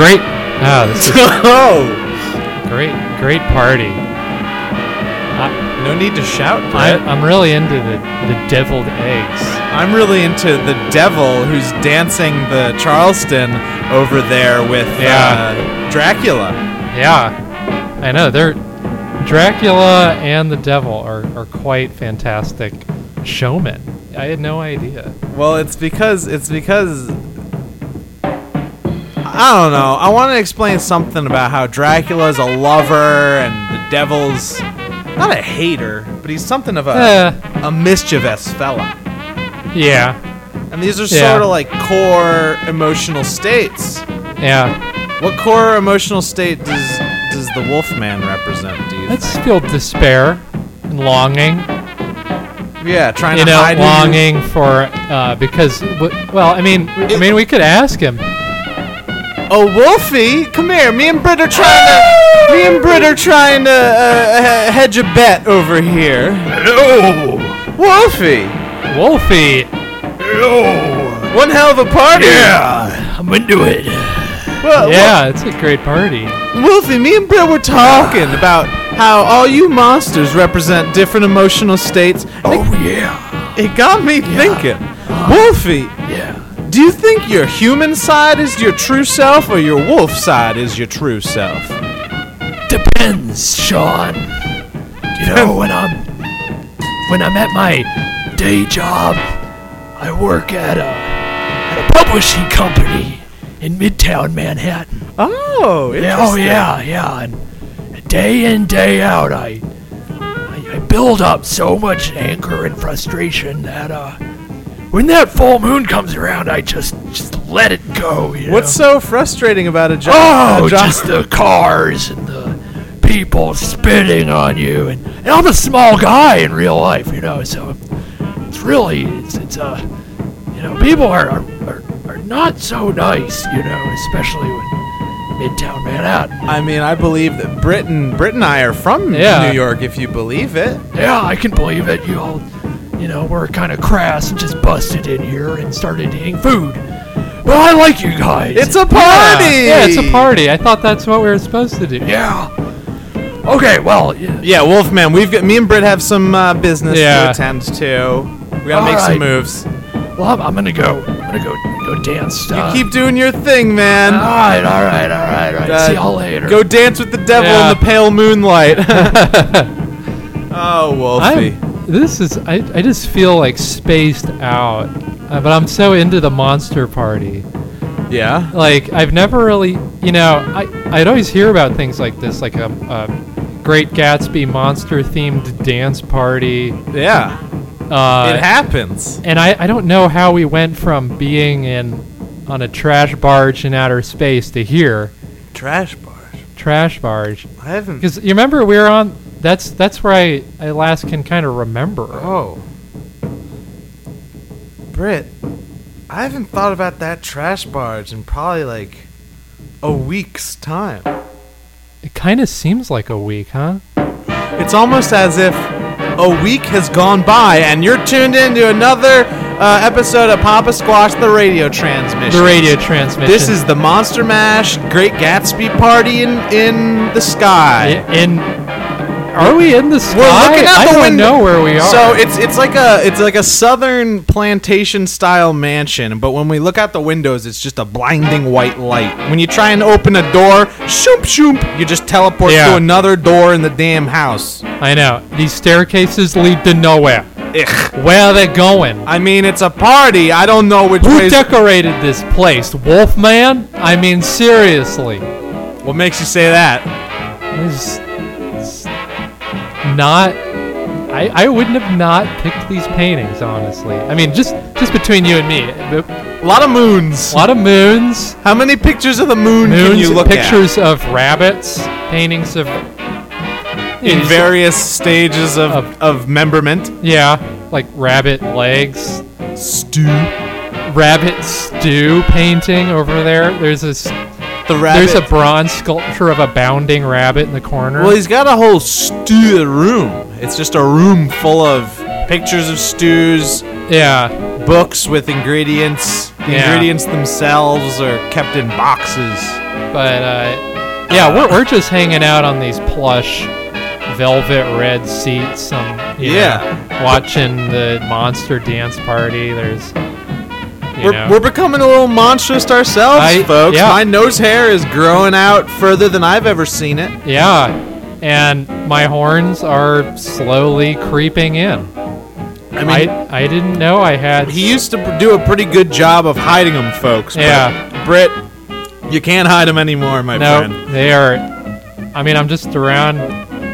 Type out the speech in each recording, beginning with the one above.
great. Oh, this is oh, great. Great party. no need to shout, I. I'm really into the the deviled eggs. I'm really into the devil who's dancing the Charleston over there with Yeah. uh, Dracula. Yeah, I know. They're Dracula and the devil are, are quite fantastic showmen. I had no idea. Well, it's because it's because I don't know. I want to explain something about how Dracula's a lover and the devil's not a hater, but he's something of a Eh, a mischievous fella. yeah, And these are Yeah. sort of like core emotional states. yeah. What core emotional state does does the Wolfman represent? Do you? Let's feel despair and longing. Yeah, trying You to know, hide longing for uh, because w- well, I mean, I mean, we could ask him. Oh, Wolfie, come here. Me and Britt are trying to. Me and Britt are trying to uh, he- hedge a bet over here. Hello! Wolfie, Wolfie, Hello! one hell of a party. Yeah, I'm into it. Well, yeah, it's a great party. Wel- Wolfie, me and Britt were talking about how all you monsters represent different emotional states. Oh, yeah. It got me thinking. Wolfie, Yeah. Do you think your human side is your true self or your wolf side is your true self? Depends, Sean. You know, when I'm when I'm at my day job, I work at a at a publishing company in Midtown Manhattan. Oh, Yeah, oh yeah, yeah. And day in, day out, I, I I build up so much anger and frustration that uh, when that full moon comes around, I just just let it go. You What's know? so frustrating about a job? Oh, a job- just the cars and the people spitting on you, and, and I'm a small guy in real life, you know. So it's really it's it's uh, you know, people are are, are, are not so nice, you know, especially when Midtown Manhattan. I mean, I believe that Britain, Britt and I are from Yeah. New York, if you believe it. Yeah, I can believe it. You all, you know, were kind of crass and just busted in here and started eating food. But I like you guys. It's a party. Yeah, it's a party. I thought that's what we were supposed to do. yeah. Okay, well, yeah. Yeah, Wolfman. We've got me and Britt have some uh, business Yeah. to attend to. We gotta make some Alright. moves. Well, I'm, I'm gonna go. I'm gonna go go dance. You uh, keep doing your thing, man. All right, all right, all right, all right. Uh, See y'all later. Go dance with the devil Yeah. in the pale moonlight. oh, Wolfie. I'm, this is I, I just feel like spaced out, uh, but I'm so into the monster party. yeah. Like I've never really, you know, I I'd always hear about things like this, like a, a Great Gatsby monster themed dance party. Yeah. Uh, it happens. and I, I don't know how we went from being in on a trash barge in outer space to here Trash barge. trash barge I haven't. because you remember we were on that's that's where I, I last can kind of remember Oh. Britt, I haven't thought about that trash barge in probably like a week's time. it kind of seems like a week huh It's almost as if a week has gone by and you're tuned into another uh, episode of Papa Squash, the radio transmission. the radio transmission This is the Monster Mash Great Gatsby party in, in the sky. In are we in the sky We're looking out I the don't window. know where we are So it's it's like a it's like a southern plantation style mansion, but when we look out the windows, it's just a blinding white light. When you try and open a door, shoop shoop, you just teleport Yeah. to another door in the damn house. I know these staircases lead to nowhere Ugh. where are they going I mean, it's a party. I don't know which who way. decorated this place Wolfman I mean seriously what makes you say that? It's, it's not. I, I wouldn't have not picked these paintings, honestly. I mean, just just between you and me, a lot of moons. A lot of moons, How many pictures of the moon moons, can you look pictures of rabbits, paintings of in various stages of, Of- of memberment? yeah, like rabbit legs, Stew. rabbit stew painting over there. There's this. The rabbit. There's a bronze sculpture of a bounding rabbit in the corner. Well, he's got a whole stew room. It's just a room full of pictures of stews, yeah, books with ingredients. The Yeah. ingredients themselves are kept in boxes. But uh, yeah, we're we're just hanging out on these plush velvet red seats. Um, Yeah. know, watching the monster dance party. There's. We're, know, we're becoming a little monstrous ourselves, I- folks. yeah. My nose hair is growing out further than I've ever seen it. yeah, and my horns are slowly creeping in. I mean, I I didn't know I had. he used to do a pretty good job of hiding them, folks. Yeah. Britt, you can't hide them anymore, my no, friend. they are. I mean, I'm just around.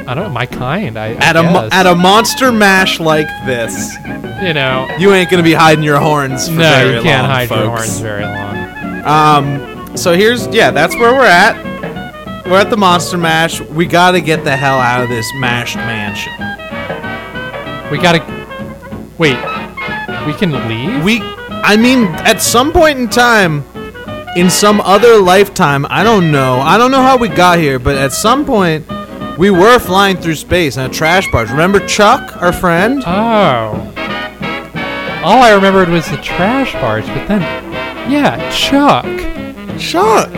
I don't know my kind. I, I At a mo- guess. at a monster mash like this, you know. you ain't gonna be hiding your horns. For No, very you can't long, hide your horns very long. Um, so here's yeah, that's where we're at. We're at the Monster Mash. We gotta get the hell out of this mashed mansion. We gotta. Wait. We can leave. We, I mean, at some point in time, in some other lifetime, I don't know. I don't know how we got here, but at some point, we were flying through space in a trash barge. Remember Chuck, our friend? Oh. All I remembered was the trash barge, but then, yeah, Chuck. Chuck.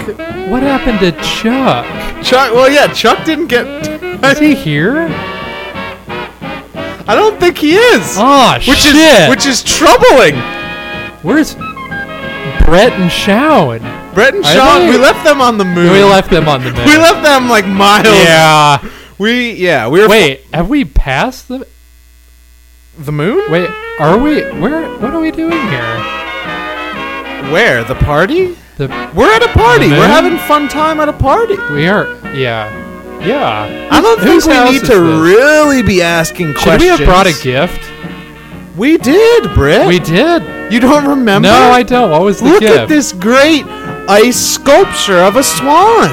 What happened to Chuck? Chuck. Well, yeah, Chuck didn't get. Is he here? I don't think he is. Oh which shit! is which is troubling. Where's Brett and Sean? Brett and Sean, we left them on the moon. We left them on the moon. We left them like miles. Yeah. We yeah we were. Wait, have we passed the? the moon? Wait, are we? Where? What are we doing here? Where the party? The We're at a party. The We're moon? having fun time at a party. we are. Yeah. Yeah. I don't think we need is to this? really be asking Should questions. we have brought a gift? We did, Britt. We did. You don't remember? No, I don't. What was the Look gift? at this great ice sculpture of a swan.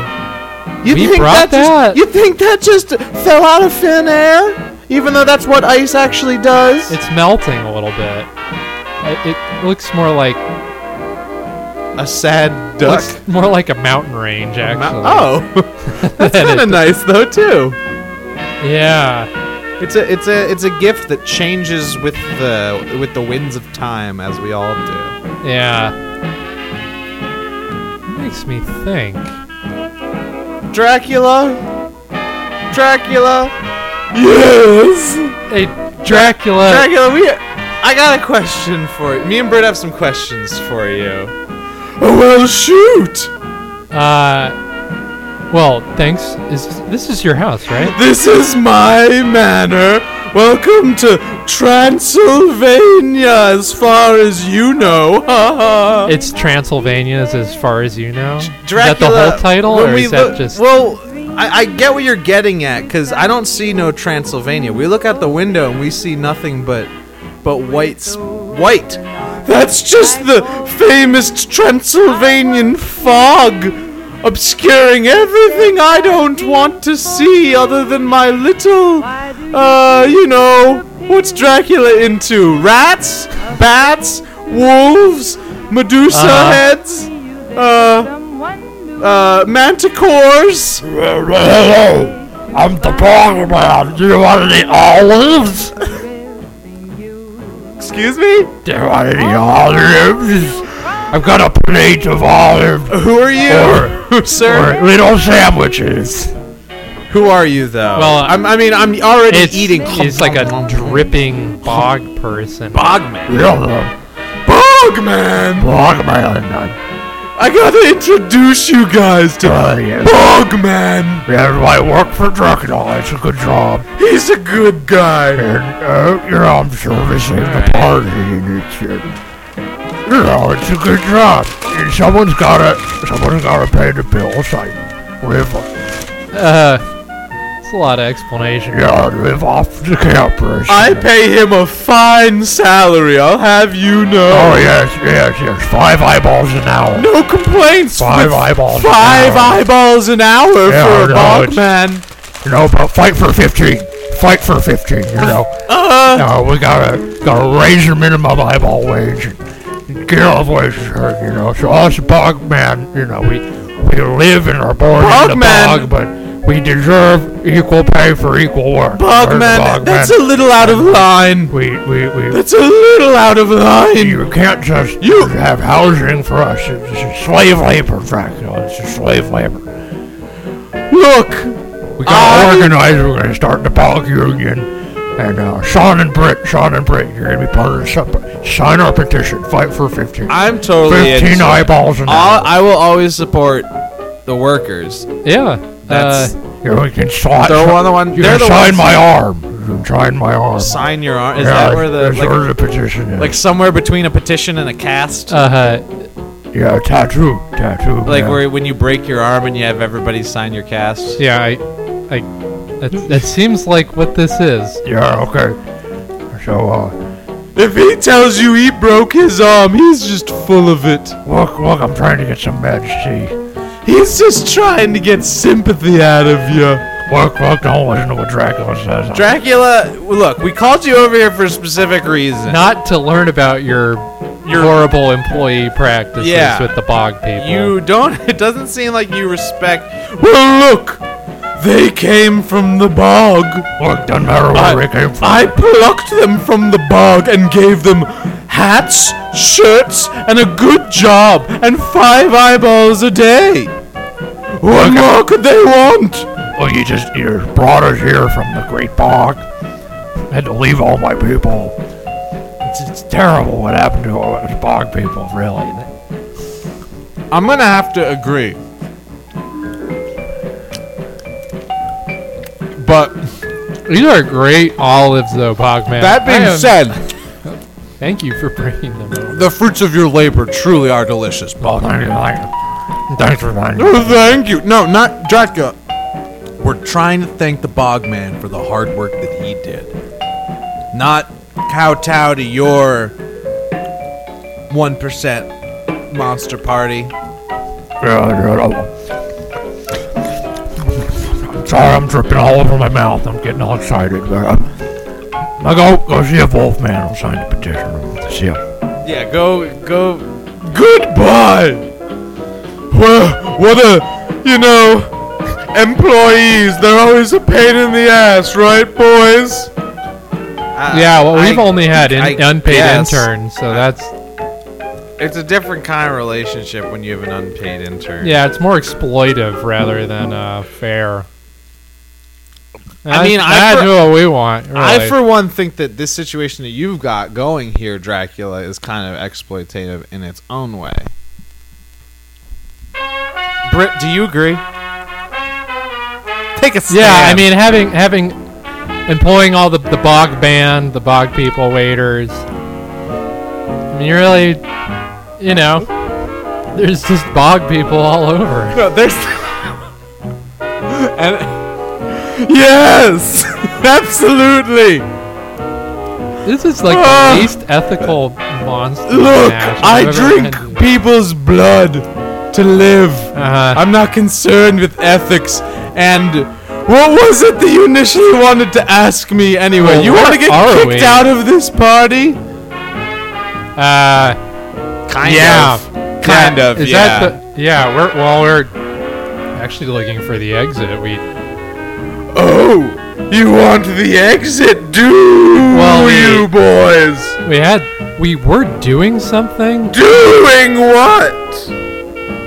You We think brought that, that. Just, you think that just fell out of thin air? Even though that's what ice actually does. It's melting a little bit. It, it looks more like a sad duck. looks more like a mountain range, actually. Oh, that's kind of nice though too. Yeah. It's a it's a it's a gift that changes with the with the winds of time, as we all do. Yeah. Makes me think. Dracula, Dracula. Yes, Hey, Dracula. Dracula. We. I got a question for you. Me and Britt have some questions for you. Oh well, shoot. uh. Well, thanks. Is this is your house, right? This is my manor. Welcome to Transylvania, as far as you know. It's Transylvania's as far as you know. is that Dracula. the whole title, or is that look- just? Well, I, I get what you're getting at because I don't see no Transylvania. We look out the window and we see nothing but but white's white. That's just the famous Transylvanian fog obscuring everything I don't want to see other than my little uh you know what's Dracula into? Rats? Bats? Wolves? Medusa Uh-huh. heads? Uh uh, manticores. Hello, I'm the Bog Man. Do you want any olives? Excuse me? Do you want any olives? I've got a plate of olives Who are you, Or- sir? or little sandwiches. Who are you, though? Well, I'm, I mean, I'm already it's, eating. It's like a dripping bog person. Bogman. Yeah, Bogman. Bog Man. I gotta introduce you guys to Uh, yes. Bogman. Yeah, I work for Dracula. It's a good job. He's a good guy. And, uh, you know, I'm servicing the party, and it's, uh, you know, it's a good job. Someone's gotta, someone's gotta pay the bills. I live, Uh, it's a lot of explanation. yeah, I live off the campus. I pay him a fine salary. I'll have you know. Oh, yes, yes, yes. Five eyeballs an hour. No complaints. Five with eyeballs an Five hour. eyeballs an hour Yeah, for a no, it's- Bogman. You know, but fight for 15. Fight for 15, you know. Uh, No, we gotta, gotta raise your minimum eyeball wage and get the wages hurt, you know. So us bog man, you know, we we live and are born in the Bogman. bog, but we deserve equal pay for equal work. We're the Bogman, that's a little out of line. we we we. That's a little out of line. You can't just You- have housing for us. It's slave labor, Dracula. It's just slave labor. Look, We gotta I- organize. We're gonna start the Bog Union. And uh, Sean and Britt, Sean and Britt, you're gonna be part of the sub- sign our petition. Fight for 15. I'm totally 15 into it. eyeballs and I'll, I will always support the workers. Yeah. That's uh, Here we can sign. They're one of the one- You they're can the sign ones- my arm. You can sign my arm. sign your arm. Is Yeah, that where the that's like, where the petition is. like somewhere between a petition and a cast? uh, huh. yeah, tattoo, tattoo. like yeah. where when you break your arm and you have everybody sign your cast? yeah, I, I, that, that seems like what this is. Yeah, okay. So, uh, If he tells you he broke his arm, he's just full of it. look, look, I'm trying to get some meds. See, He's just trying to get sympathy out of you. look, look, don't listen to what Dracula says. Dracula, look, we called you over here for a specific reason. Not to learn about your your horrible employee practices Yeah. with the bog people. You don't. It doesn't seem like you respect. Well, look, they came from the bog. Look, doesn't matter where I, we came from. I plucked them from the bog and gave them hats, shirts, and a good job, and five eyeballs a day. What more could they want? well, you just you brought us here from the Great Bog. Had to leave all my people. It's, it's terrible what happened to all those bog people, really. I'm gonna have to agree. But These are great olives, though, Bogman. that being am- said, thank you for bringing them. over. the fruits of your labor truly are delicious. Thank you, thank you. Thanks for that. Oh, thank you. No, not Dracula. We're trying to thank the Bogman for the hard work that he did. Not kowtow to your 1% monster party. Yeah, yeah, I'm- I'm sorry, I'm dripping all over my mouth. I'm getting all excited. But, uh, I go go see if Wolfman will sign the petition. See him. Yeah, go, go. Goodbye! Well, what a, you know, employees, they're always a pain in the ass, right, boys? yeah, well, we've I- only had in, I unpaid guess. interns, so that's It's a different kind of relationship when you have an unpaid intern. yeah, it's more exploitive rather than uh, fair. I mean, I that's for- what we want. Really. I, for one, think that this situation that you've got going here, Dracula, is kind of exploitative in its own way. Britt, do you agree? Take a stand. yeah, I mean, having having employing all the the bog band, the bog people, waiters. I mean, you really, you know, there's just bog people all over. No, there's. and yes, absolutely. This is like Ah. the least ethical monster. Look, I I've ever been drink people's blood to live. Uh-huh. I'm not concerned with ethics. And what was it that you initially wanted to ask me anyway? Well, you want to get kicked we? out of this party? Uh, Kind yeah, of. Kind yeah. of. Is yeah. that the? Yeah, we're well, we're actually looking for the exit. We oh, you want the exit, do Well, we- you boys? we had we were doing something. Doing what?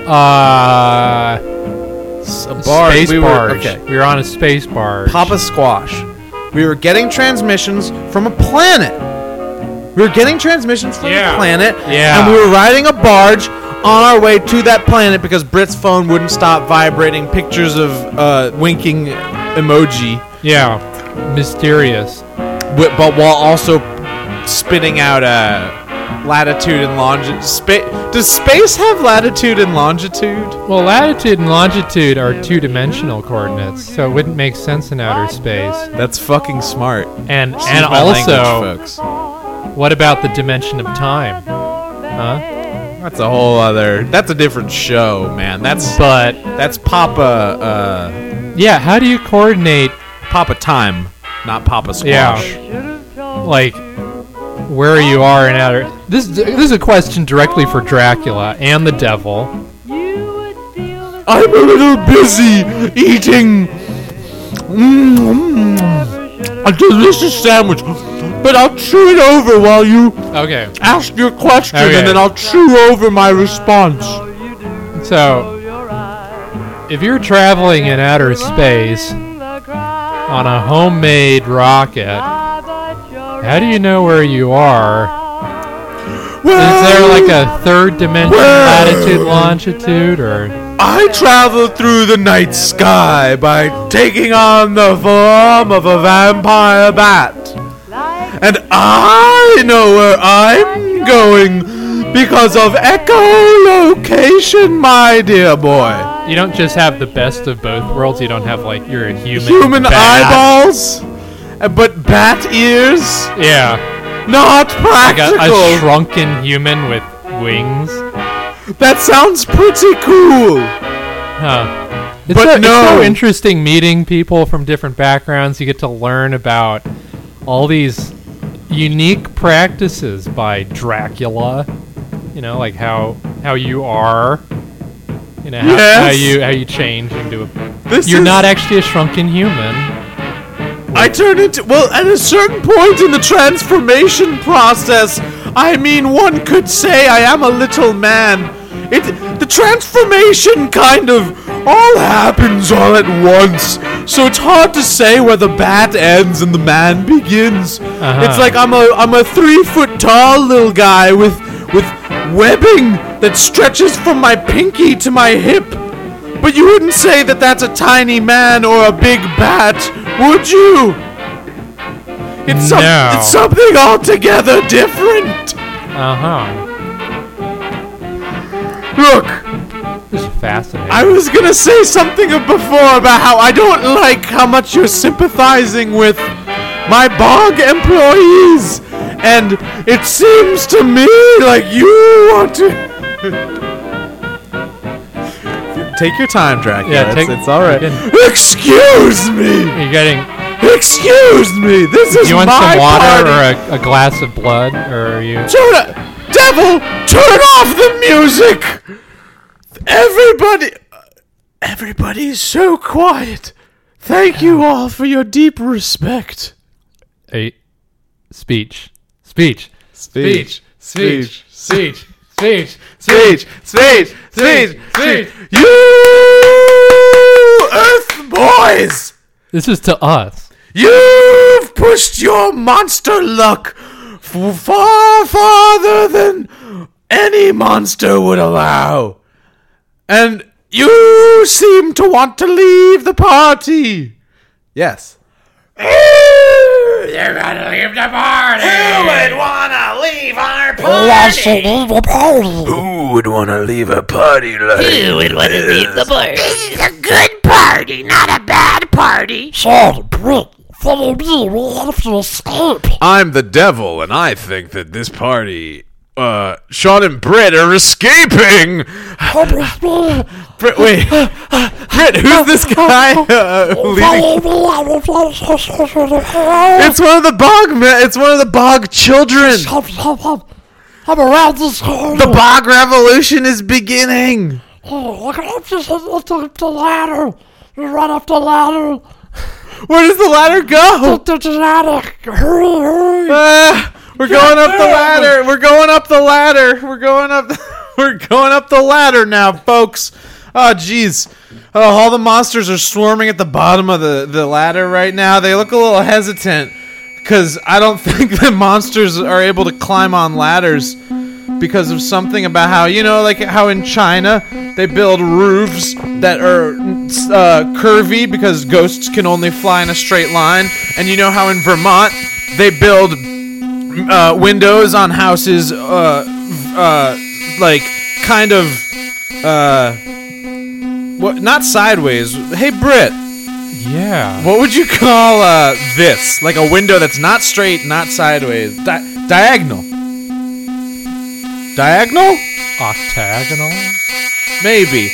Uh, A bar. space we were, barge. okay. We were on a space barge. Papa Squash. We were getting transmissions from a planet. We were getting transmissions from Yeah. a planet. Yeah. And we were riding a barge on our way to that planet because Britt's phone wouldn't stop vibrating pictures of uh, winking emoji, Yeah, mysterious. wi- but while also spitting out uh, latitude and longitude. Spa- Does space have latitude and longitude? Well, latitude and longitude are two-dimensional coordinates, so it wouldn't make sense in outer space. That's fucking smart. And Excuse and also, language, folks. what about the dimension of time? Huh? That's a whole other. That's a different show, man. That's But that's Papa uh, yeah, how do you coordinate Papa Time, not Papa Squash. Yeah, like where you are in outer? This this is a question directly for Dracula and the devil. I'm a little busy eating Mmm, a delicious sandwich. But I'll chew it over while you Okay. ask your question, Okay. and then I'll chew over my response. So, if you're traveling in outer space on a homemade rocket, how do you know where you are? Is there like a third dimension Well- latitude, longitude, or I travel through the night sky by taking on the form of a vampire bat. And I know where I'm going because of echolocation, my dear boy. you don't just have the best of both worlds? You don't have like you're a human. Human bat. eyeballs, but bat ears, Yeah, not like a, practical. a shrunken human with wings. That sounds pretty cool. Huh. It's But so, it's so no. interesting meeting people from different backgrounds. You get to learn about all these unique practices by Dracula. You know, like how how you are. You know how, how you how you change into a. This You're is- not actually a shrunken human. I turn into well at a certain point in the transformation process. I mean, one could say I am a little man. It the transformation kind of all happens all at once, so it's hard to say where the bat ends and the man begins. Uh-huh. It's like I'm a I'm a three foot tall little guy with with webbing that stretches from my pinky to my hip. But you wouldn't say that that's a tiny man or a big bat, would you? It's, some- No. it's something altogether different. Uh huh. Look, This is fascinating. I was gonna say something before about how I don't like how much you're sympathizing with my bog employees, and it seems to me like you want to. Take your time, Dracula. Yeah, it's, take- it's all right. Excuse me. You're getting. Excuse me. This is my Do you want some water party. or a, a glass of blood, or are you? Turn it, devil! Turn off the music. Everybody, everybody is so quiet. Thank you all for your deep respect. a speech, speech, speech, speech, speech, speech, speech, speech, speech, speech. You Earth boys, This is to us. you've pushed your monster luck f- far farther than any monster would allow. And you seem to want to leave the party. Yes. They're gonna leave the party. Who would want to leave our Wants to leave the party. Who would want to leave a party like Who would want to leave the party? It's a good party, not a bad party. Sean, Britt, follow me. We have to escape. I'm the devil, and I think that this party, uh, Sean and Britt are escaping. Britt, wait, Britt, who's this guy uh, leaving? Follow me. I will fly to the It's one of the bog men. It's one of the bog children. I'm around this. The bog revolution is beginning. Oh, look up the, the ladder. We run up the ladder. Where does the ladder go? There's the attic. Hurry, hurry. Ah, we're going up the ladder. We're going up the ladder. We're going up. we're going up the ladder now, folks. Oh, jeez. Oh, all the monsters are swarming at the bottom of the, the ladder right now. They look a little hesitant because I don't think the monsters are able to climb on ladders because of something about how you know, like how in China they build roofs that are uh, curvy because ghosts can only fly in a straight line, and you know how in Vermont they build uh, windows on houses, uh, uh, like kind of, uh, what? Not sideways. Hey, Britt, Yeah. what would you call uh, this? Like a window that's not straight, not sideways, Di- diagonal. Diagonal? Octagonal. Maybe.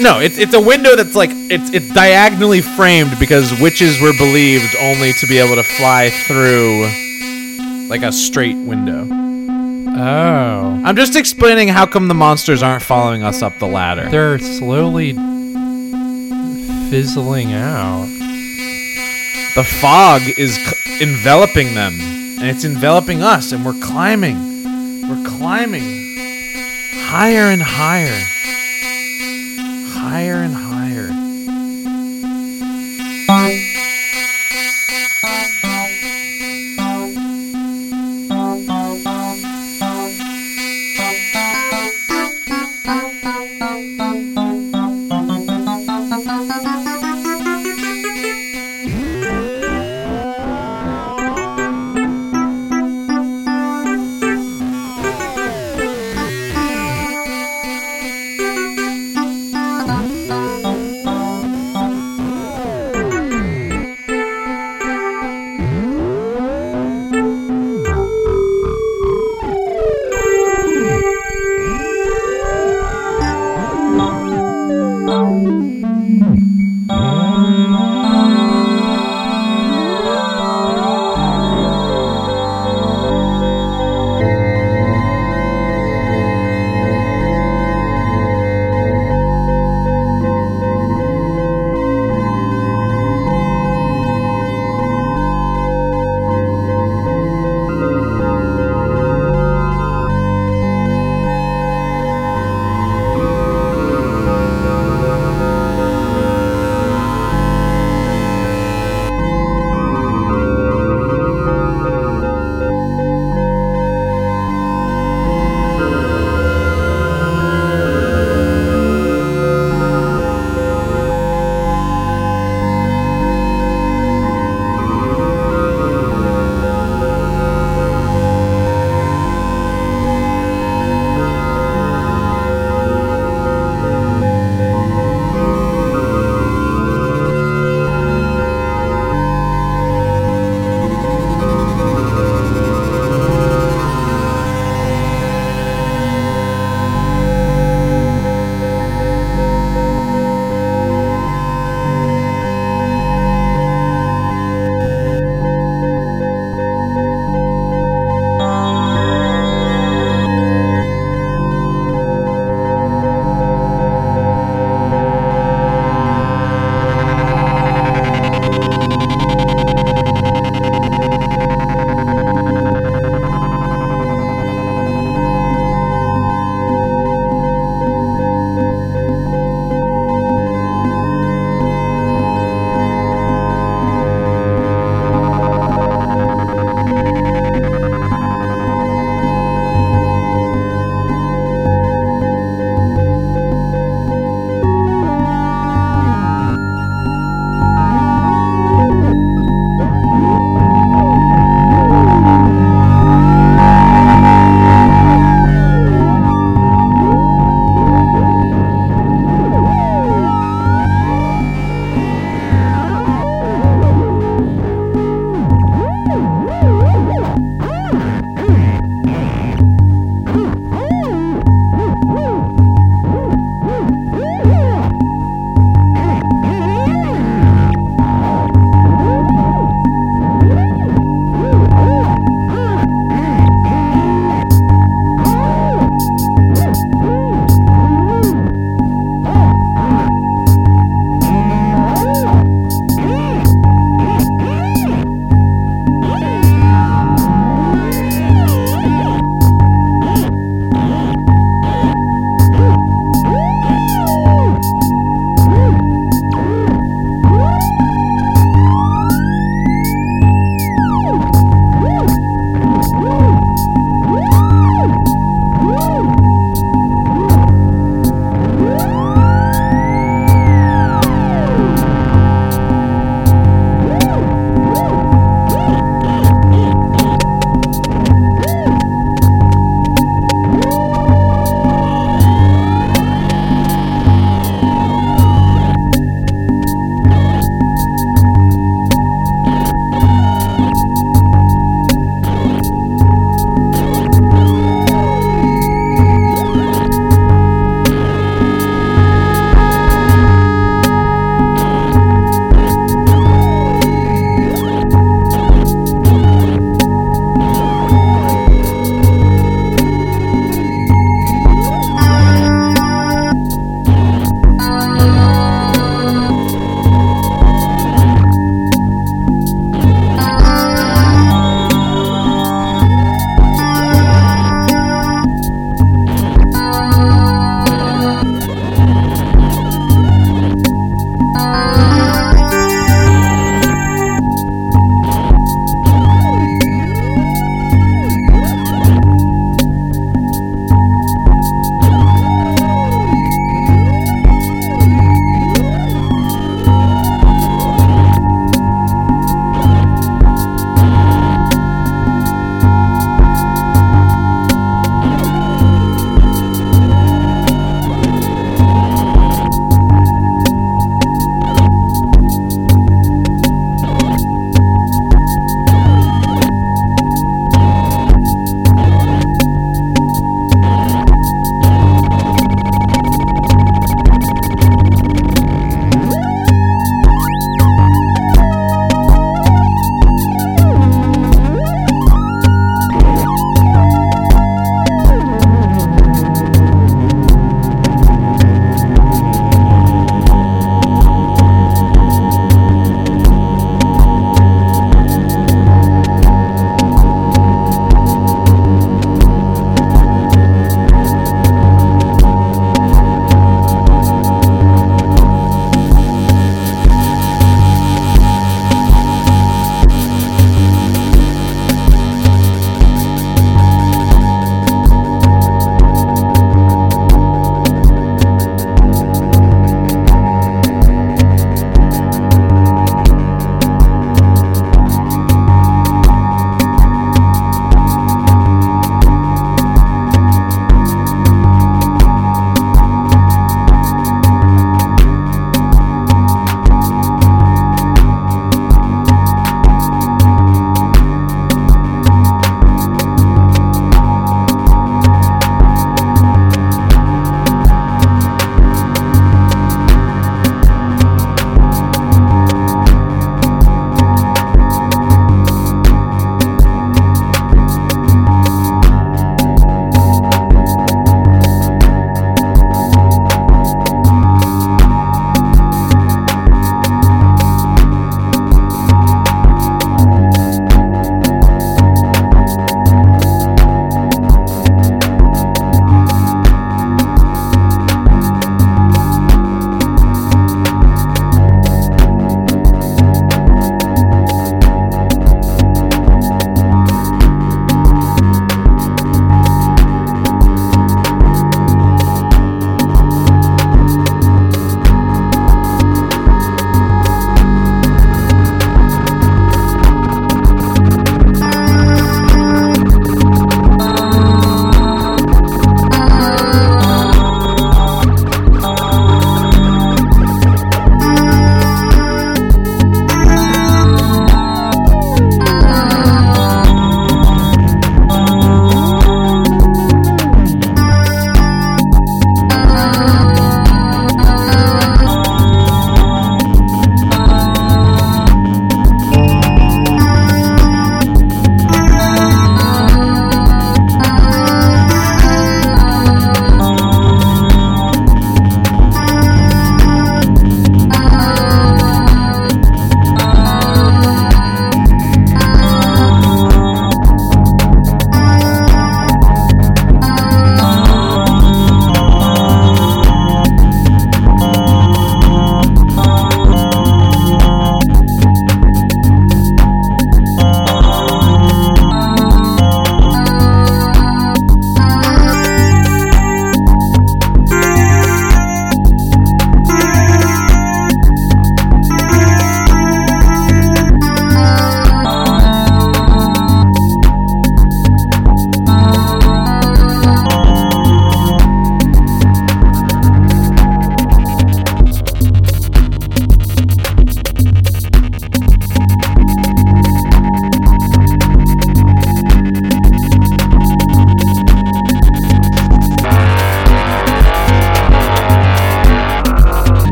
No, it's it's a window that's like it's it's diagonally framed because witches were believed only to be able to fly through like a straight window. Oh, I'm just explaining how come the monsters aren't following us up the ladder. they're slowly fizzling out. the fog is c- enveloping them, and it's enveloping us, and we're climbing. We're climbing higher and higher, higher and higher.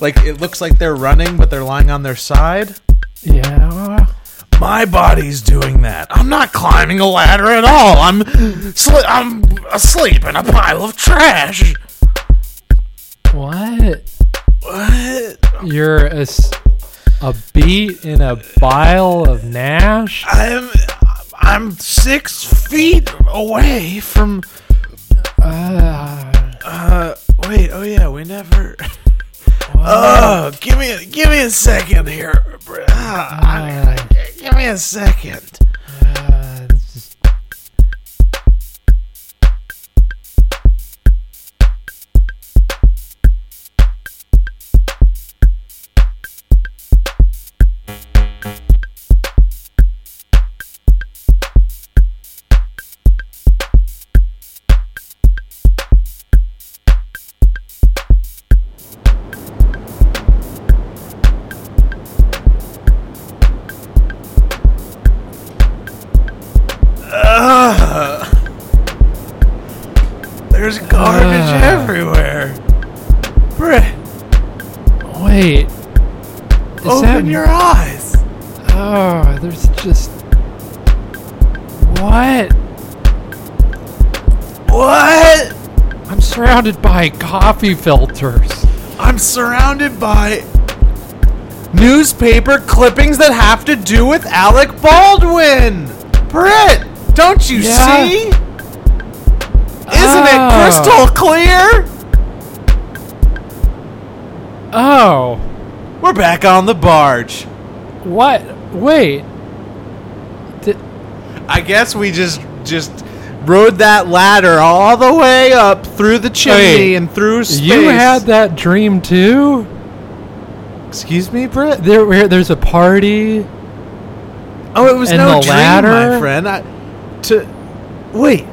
Like it looks like they're running, but they're lying on their side. Yeah. My body's doing that. I'm not climbing a ladder at all. I'm, sli- I'm asleep in a pile of trash. What? What? You're a, s- a beat in a pile of Nash? I'm, I'm six feet away from. Uh, Uh, wait. Oh yeah, we never. Oh, give me, a, give me a second here. Ah, I- I- give me a second. Coffee filters. I'm surrounded by newspaper clippings that have to do with Alec Baldwin. Britt, don't you Yeah. see? Isn't Oh. it crystal clear? Oh. We're back on the barge. What? Wait. Did, I guess we just just rode that ladder all the way up through the chimney Wait, and through space. you had that dream too? Excuse me, Britt. There, there's a party. Oh, it was no dream, ladder? my friend. I, to wait.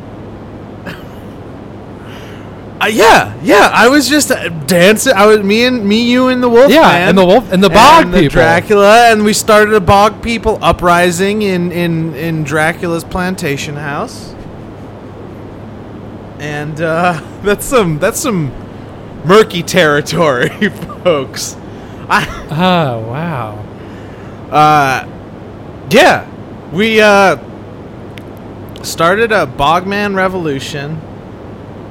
Uh, yeah, yeah. I was just uh, dancing. I was me and me, you, and the wolf. Yeah, man, and the wolf- and the bog and the people. Dracula, and we started a bog people uprising in in in Dracula's plantation house. And uh, that's some that's some murky territory, folks. I Oh wow. uh, yeah, we uh, started a Bogman revolution.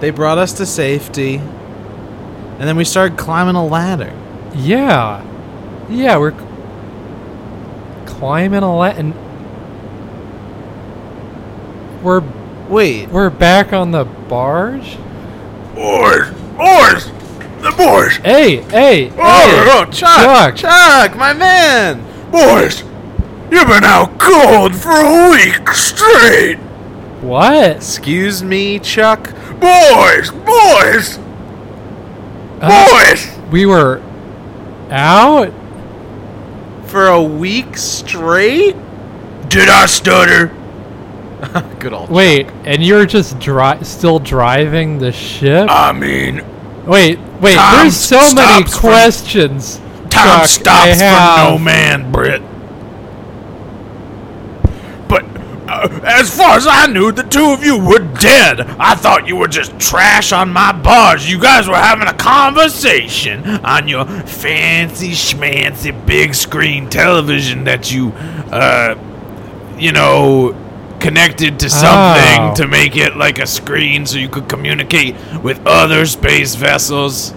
They brought us to safety, and then we started climbing a ladder. Yeah. Yeah, we're climbing a ladder. and we're Wait, we're back on the barge. Boys, boys, the boys, Hey, hey, oh, hey, oh, Chuck, Chuck. Chuck, my man. boys, you've been out cold for a week straight. What? Excuse me, Chuck. Boys, boys, Uh, boys. we were out. For a week straight? Did I stutter? Good old. Wait, and you're just dri- still driving the ship? I mean, wait, wait. time there's so many stops for- questions. time Chuck, I stops for have. no man, Britt. But uh, as far as I knew, the two of you were dead. I thought you were just trash on my barge. You guys were having a conversation on your fancy schmancy big screen television that you, uh, you know, connected to something Oh. to make it like a screen so you could communicate with other space vessels.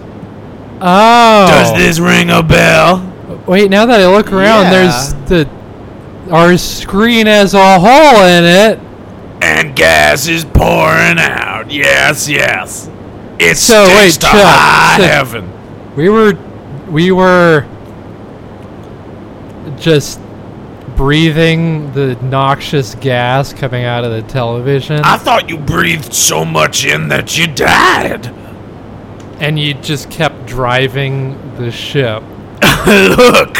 Oh. Does this ring a bell? Wait, now that I look around, Yeah. there's the our screen has a hole in it. and gas is pouring out. Yes, yes. It's So, so wait, to Chuck, high so- heaven. We were we were just breathing the noxious gas coming out of the television I thought you breathed so much in that you died. and you just kept driving the ship. Look,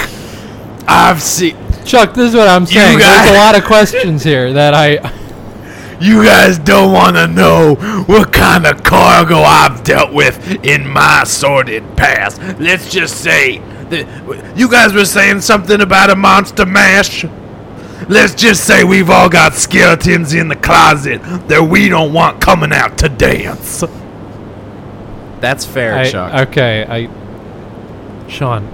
I've seen. Chuck, this is what I'm saying. guys- There's a lot of questions here that I. You guys don't want to know what kind of cargo I've dealt with in my sordid past. Let's just say that you guys were saying something about a monster mash. Let's just say we've all got skeletons in the closet that we don't want coming out to dance. That's fair, I Chuck. okay, I. Sean,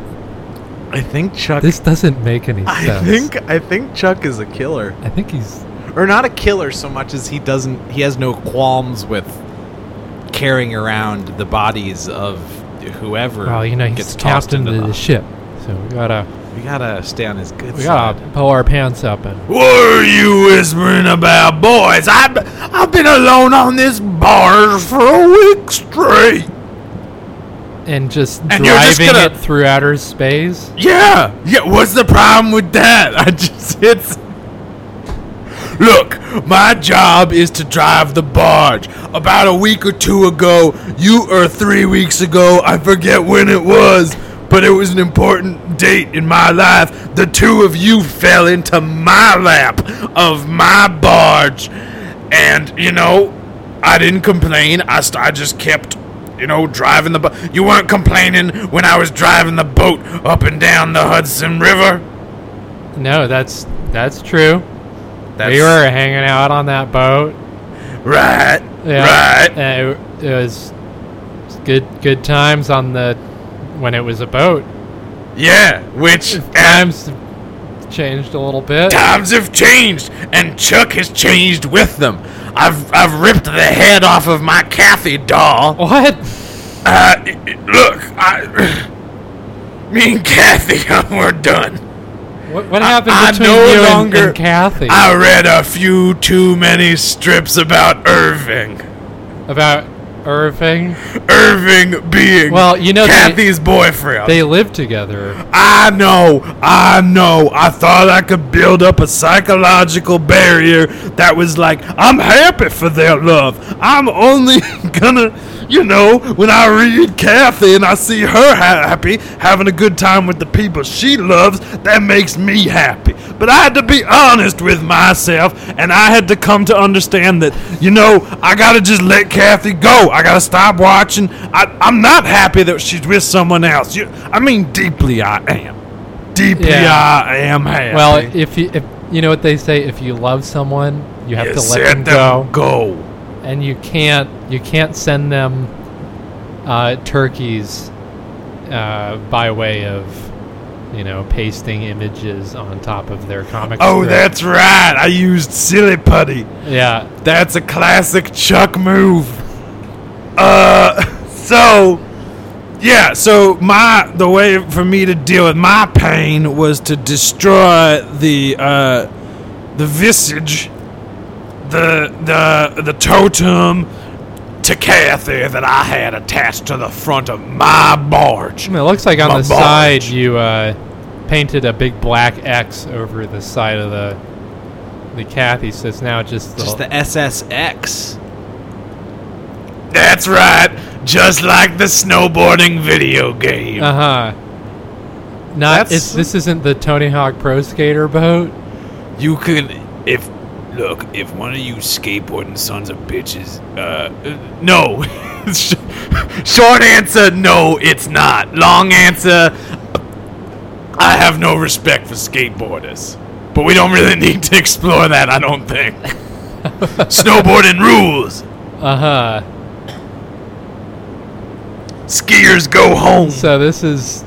I think Chuck. this doesn't make any I sense. think I think Chuck is a killer, I think he's. or not a killer so much as he doesn't. He has no qualms with carrying around the bodies of whoever. Well, you know, he's gets tossed captain into of the ship, so we gotta We gotta stay on his good we side. gotta pull our pants up and What are you whispering about, boys? I've, I've been alone on this barge for a week straight. and just And you're just driving gonna- it through outer space. Yeah, yeah. What's the problem with that? I just it's. Look, my job is to drive the barge. About a week or two ago, you or three weeks ago, I forget when it was, but it was an important date in my life. The two of you fell into my lap of my barge, and you know, I didn't complain. I, st- I just kept you know, driving the boat. You weren't complaining when I was driving the boat up and down the Hudson River. No, that's that's true. That's, we were hanging out on that boat. Right. Yeah, Right. it, it was good good times on the when it was a boat. Yeah. Which Times changed a little bit. times have changed, and Chuck has changed with them. I've I've ripped the head off of my Cathy doll. What? Uh, look, I, me and Cathy, we're done. What, what happened I between no you and, longer- and Cathy I read a few too many strips about Irving. about Irving? Irving being Well, you know they- Cathy's boyfriend. They live together. I know, I know. I thought I could build up a psychological barrier that was like, I'm happy for their love. I'm only gonna, you know, when I read Cathy and I see her ha- happy, having a good time with the people she loves, that makes me happy. But I had to be honest with myself, and I had to come to understand that, you know, I gotta just let Cathy go. I gotta stop watching. I, I'm not happy that she's with someone else. You, I mean, deeply I am. Deeply Yeah. I am happy. Well, if you if you know what they say, if you love someone, you have You to let them them go, go. And you can't you can't send them uh, turkeys uh, by way of you know pasting images on top of their comic. Oh, strip. that's right. I used silly putty. yeah. That's a classic Chuck move. Uh, so yeah, so my the way for me to deal with my pain was to destroy the uh, the visage, the the the totem to Cathy that I had attached to the front of my barge. I mean, it looks like on My the side you uh, painted a big black X over the side of the the Cathy, so it's now just the, just the SSX. That's right, just like the snowboarding video game. uh huh. Not That's- it's, this isn't the Tony Hawk Pro Skater boat. You could, if look, if one of you skateboarding sons of bitches, uh, uh, no. Short answer, no, it's not. Long answer, I have no respect for skateboarders. But we don't really need to explore that, I don't think. Snowboarding rules. Uh huh. Skiers go home. So this is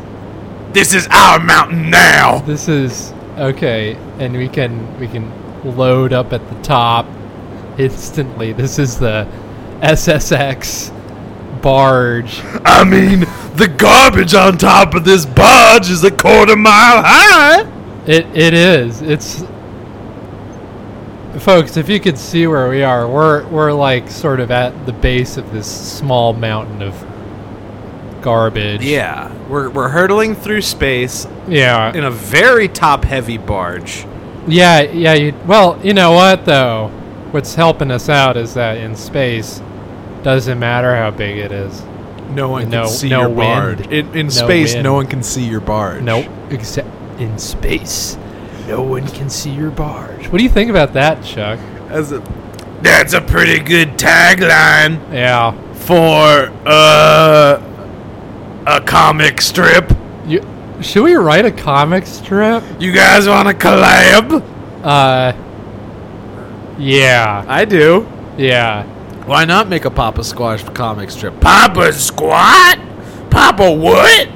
This is our mountain now. this is okay, and we can we can load up at the top instantly. This is the SSX barge. I mean, the garbage on top of this barge is a quarter mile high. It it is. It's folks. If you could see where we are, we're we're like sort of at the base of this small mountain of garbage. Yeah, we're we're hurtling through space Yeah. in a very top-heavy barge. Yeah. Yeah. You, well, you know what though? What's helping us out is that in space, doesn't matter how big it is. No one No- can see no your wind. barge. In, in No space, wind. no one can see your barge. Nope. Except in space. No one can see your barge. What do you think about that, Chuck? As a, That's a pretty good tagline Yeah. for uh, a comic strip. Should we write a comic strip? You guys want to collab? Uh. Yeah. I do. Yeah. Why not make a Papa Squash comic strip? Papa squat? Papa what?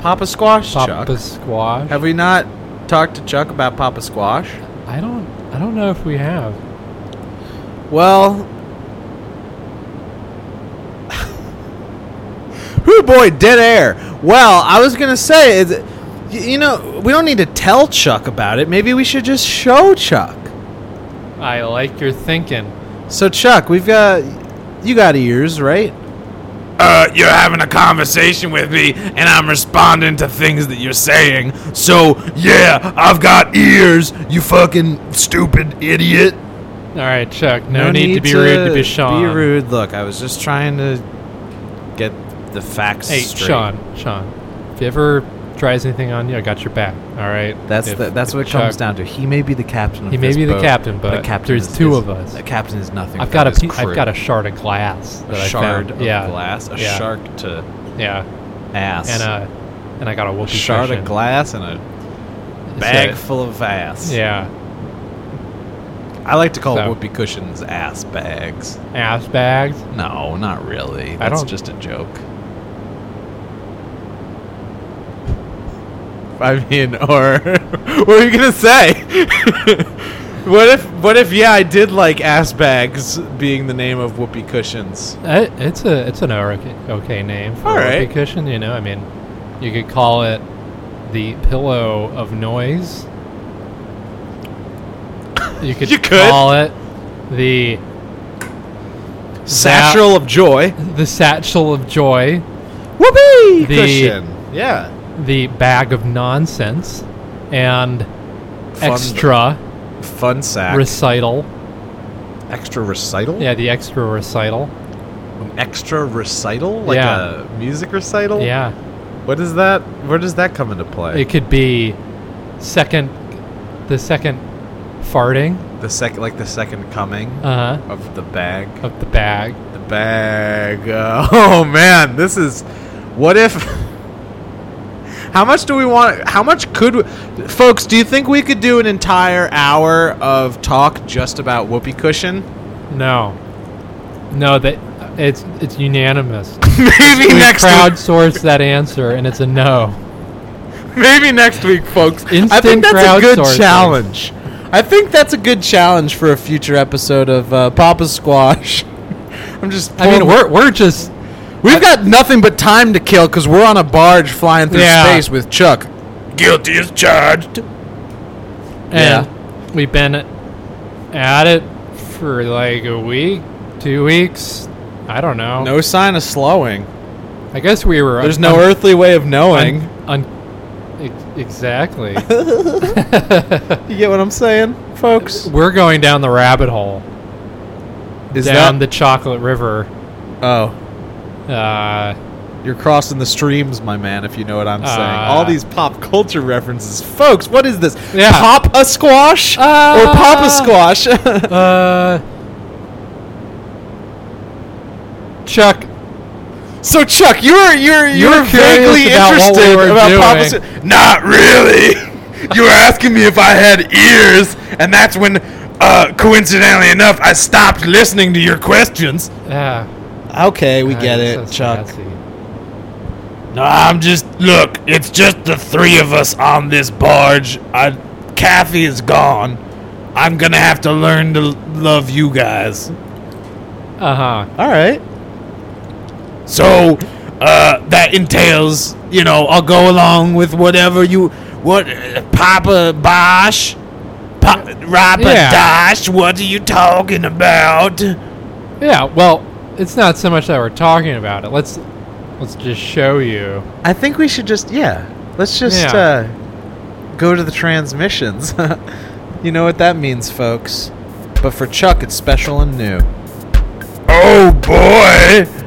Papa Squash, Papa Chuck. Squash. Have we not talked to Chuck about Papa Squash? I don't. I don't know if we have. Well, Whoo boy, dead air. Well, I was gonna say, is you know, we don't need to tell Chuck about it. Maybe we should just show Chuck. I like your thinking. So Chuck, we've got you got ears, right? Uh, you're having a conversation with me, and I'm responding to things that you're saying. So, yeah, I've got ears, you fucking stupid idiot. All right, Chuck. No, need, to be rude to be Sean. Be rude. Look, I was just trying to get the facts Hey, straight. Sean. Sean. If you ever tries anything on you, I got your back. All right. That's If- the, that's what it comes down to. He may be the captain. Of He may this be the boat, captain, but a captain there's is- two of us. A captain is nothing. I've got a pe- I've got a shard of glass that a I shard found. of yeah. glass, a yeah. shark to Yeah. ass, And uh, and I got a a shard cushion. of glass and a bag full of ass. Yeah. I like to call So- whoopee cushions ass bags. Ass bags. No, not really. I That's don't- just a joke. I mean, or what are you gonna say? what if, what if, yeah, I did like ass bags being the name of whoopee cushions? Uh, it's a it's an okay, okay name for All right. whoopee cushion. You know, I mean, you could call it the pillow of noise. You could, You could. call it the Satchel of joy. the satchel of joy, Whoopee The- cushion. Yeah. The bag of nonsense, and Fun- extra Fun sack. recital. extra recital. Yeah, the extra recital. An extra recital, like Yeah. a music recital. Yeah, What is that? Where does that come into play? it could be second, the second farting. the second, like the second coming Uh huh. of the bag. Of the bag. The bag. Uh, oh man, this is. What if? How much do we want? How much could, we, folks? Do you think we could do an entire hour of talk just about whoopee cushion? No. No, that it's it's unanimous. Maybe We next week. crowdsource that answer, and it's a no. Maybe next week, folks. I think that's a good challenge. I think that's a good challenge for a future episode of uh, Papa Squash. I'm just. I mean, we're we're just we've got nothing but time to kill because we're on a barge flying through Yeah. space with Chuck. Guilty as charged. and we've been at it for like a week, two weeks. I don't know. No sign of slowing. I guess we were. There's no un- earthly way of knowing. un- ex- exactly. you get what I'm saying, folks? we're going down the rabbit hole, Is down that the chocolate river. oh? Uh, You're crossing the streams, my man, if you know what I'm saying. Uh, All these pop culture references. Folks, what is this? Yeah. a squash? Uh, or Papa squash? uh, Chuck, so Chuck, you're you're You you're were curious vaguely about what we interested were about Papa doing. squash. Not really. you were asking me if I had ears, and that's when, uh, coincidentally enough, I stopped listening to your questions. yeah. Okay, we get Ah, it, so Chuck. No, I'm just look. It's just the three of us on this barge. I, Cathy is gone. I'm gonna have to learn to love you guys. Uh huh. All right. So, uh, that entails, you know, I'll go along with whatever you, what, uh, Papa Bosh, pa- Rapa Yeah. Dosh. What are you talking about? Yeah. Well, it's not so much that we're talking about it. Let's let's just show you. I think we should just yeah. Let's just Yeah. uh, go to the transmissions. you know what that means, folks. But for Chuck, it's special and new. Oh boy!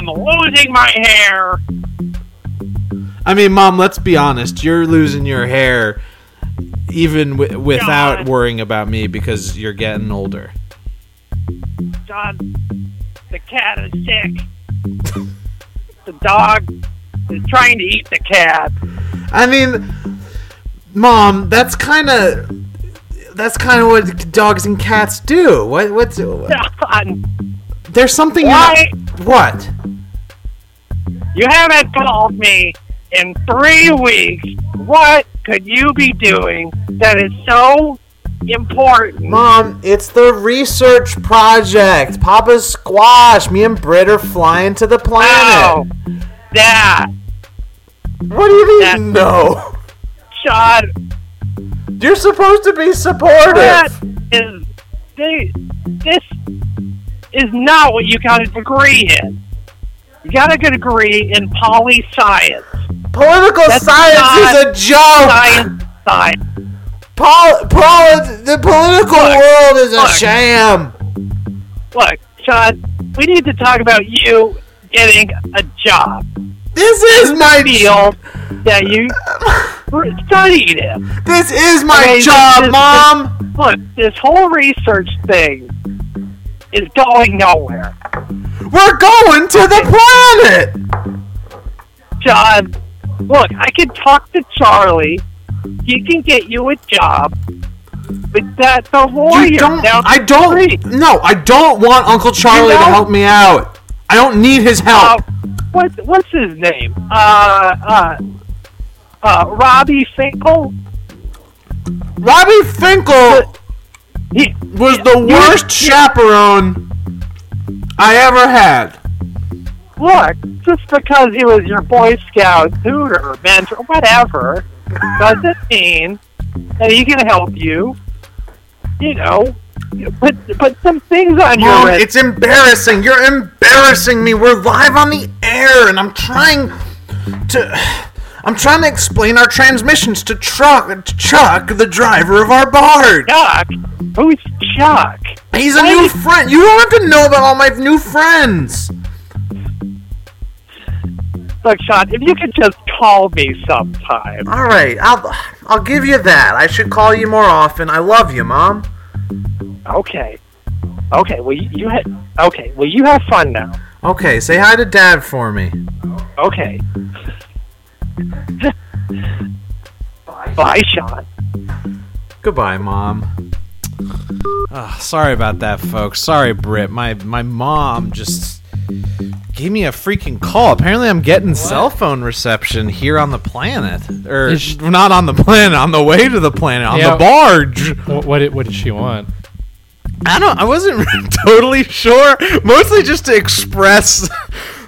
I'm losing my hair. I mean, Mom, let's be honest. You're losing your hair even w- without God. worrying about me because you're getting older. Sean, the cat is sick. the dog is trying to eat the cat. I mean, Mom, that's kind of that's kind of what dogs and cats do. What what's Sean, there's something why not- what? you haven't called me in three weeks? What could you be doing that is so important? Mom, it's the research project. Papa Squash, me and Britt are flying to the Oh, planet. that, What do you mean no? Sean, You're supposed to be supportive. that is they, this is not what you got a degree in. You got a good degree in poli science. Political That's science is a joke. Science, science. Pol- poli- the political Look, world is a look. sham. Look, Sean, we need to talk about you getting a job. This is my Field that you studied in. This is my job, this- Mom. Look, this whole research thing is going nowhere. We're going to the planet. Sean, look, I can talk to Charlie. He can get you a job. But that's the lawyer You don't. I don't. street. No, I don't want Uncle Charlie to know- help me out. I don't need his Uh, help. what's what's his name? Uh, uh, uh, Robbie Finkel. Robbie Finkel He, was the you- worst chaperone I ever had. look, just because he was your Boy Scout tutor, mentor, whatever, doesn't mean that he can help you. You know, put put some things on your Mom, resume. it's embarrassing. You're embarrassing me. We're live on the air, and I'm trying to. I'm trying to explain our transmissions to to Chuck, the driver of our barge. Chuck. Who's Chuck? He's a Why new friend. You don't have to know about all my new friends. Look, Sean, if you could just call me sometime. All right, I'll I'll give you that. I should call you more often. I love you, Mom. Okay. Okay. Well, you, you had. Okay. Well, you have fun now. Okay, say hi to Dad for me. Okay. Bye, Sean. Goodbye, Mom. Ah, sorry about that, folks. Sorry, Britt. My my mom just gave me a freaking call. Apparently, I'm getting cell phone reception here on the planet, or she- not on the planet, on the way to the planet, on Yeah. the barge. What, what did what did she want? I don't. I wasn't totally sure. Mostly just to express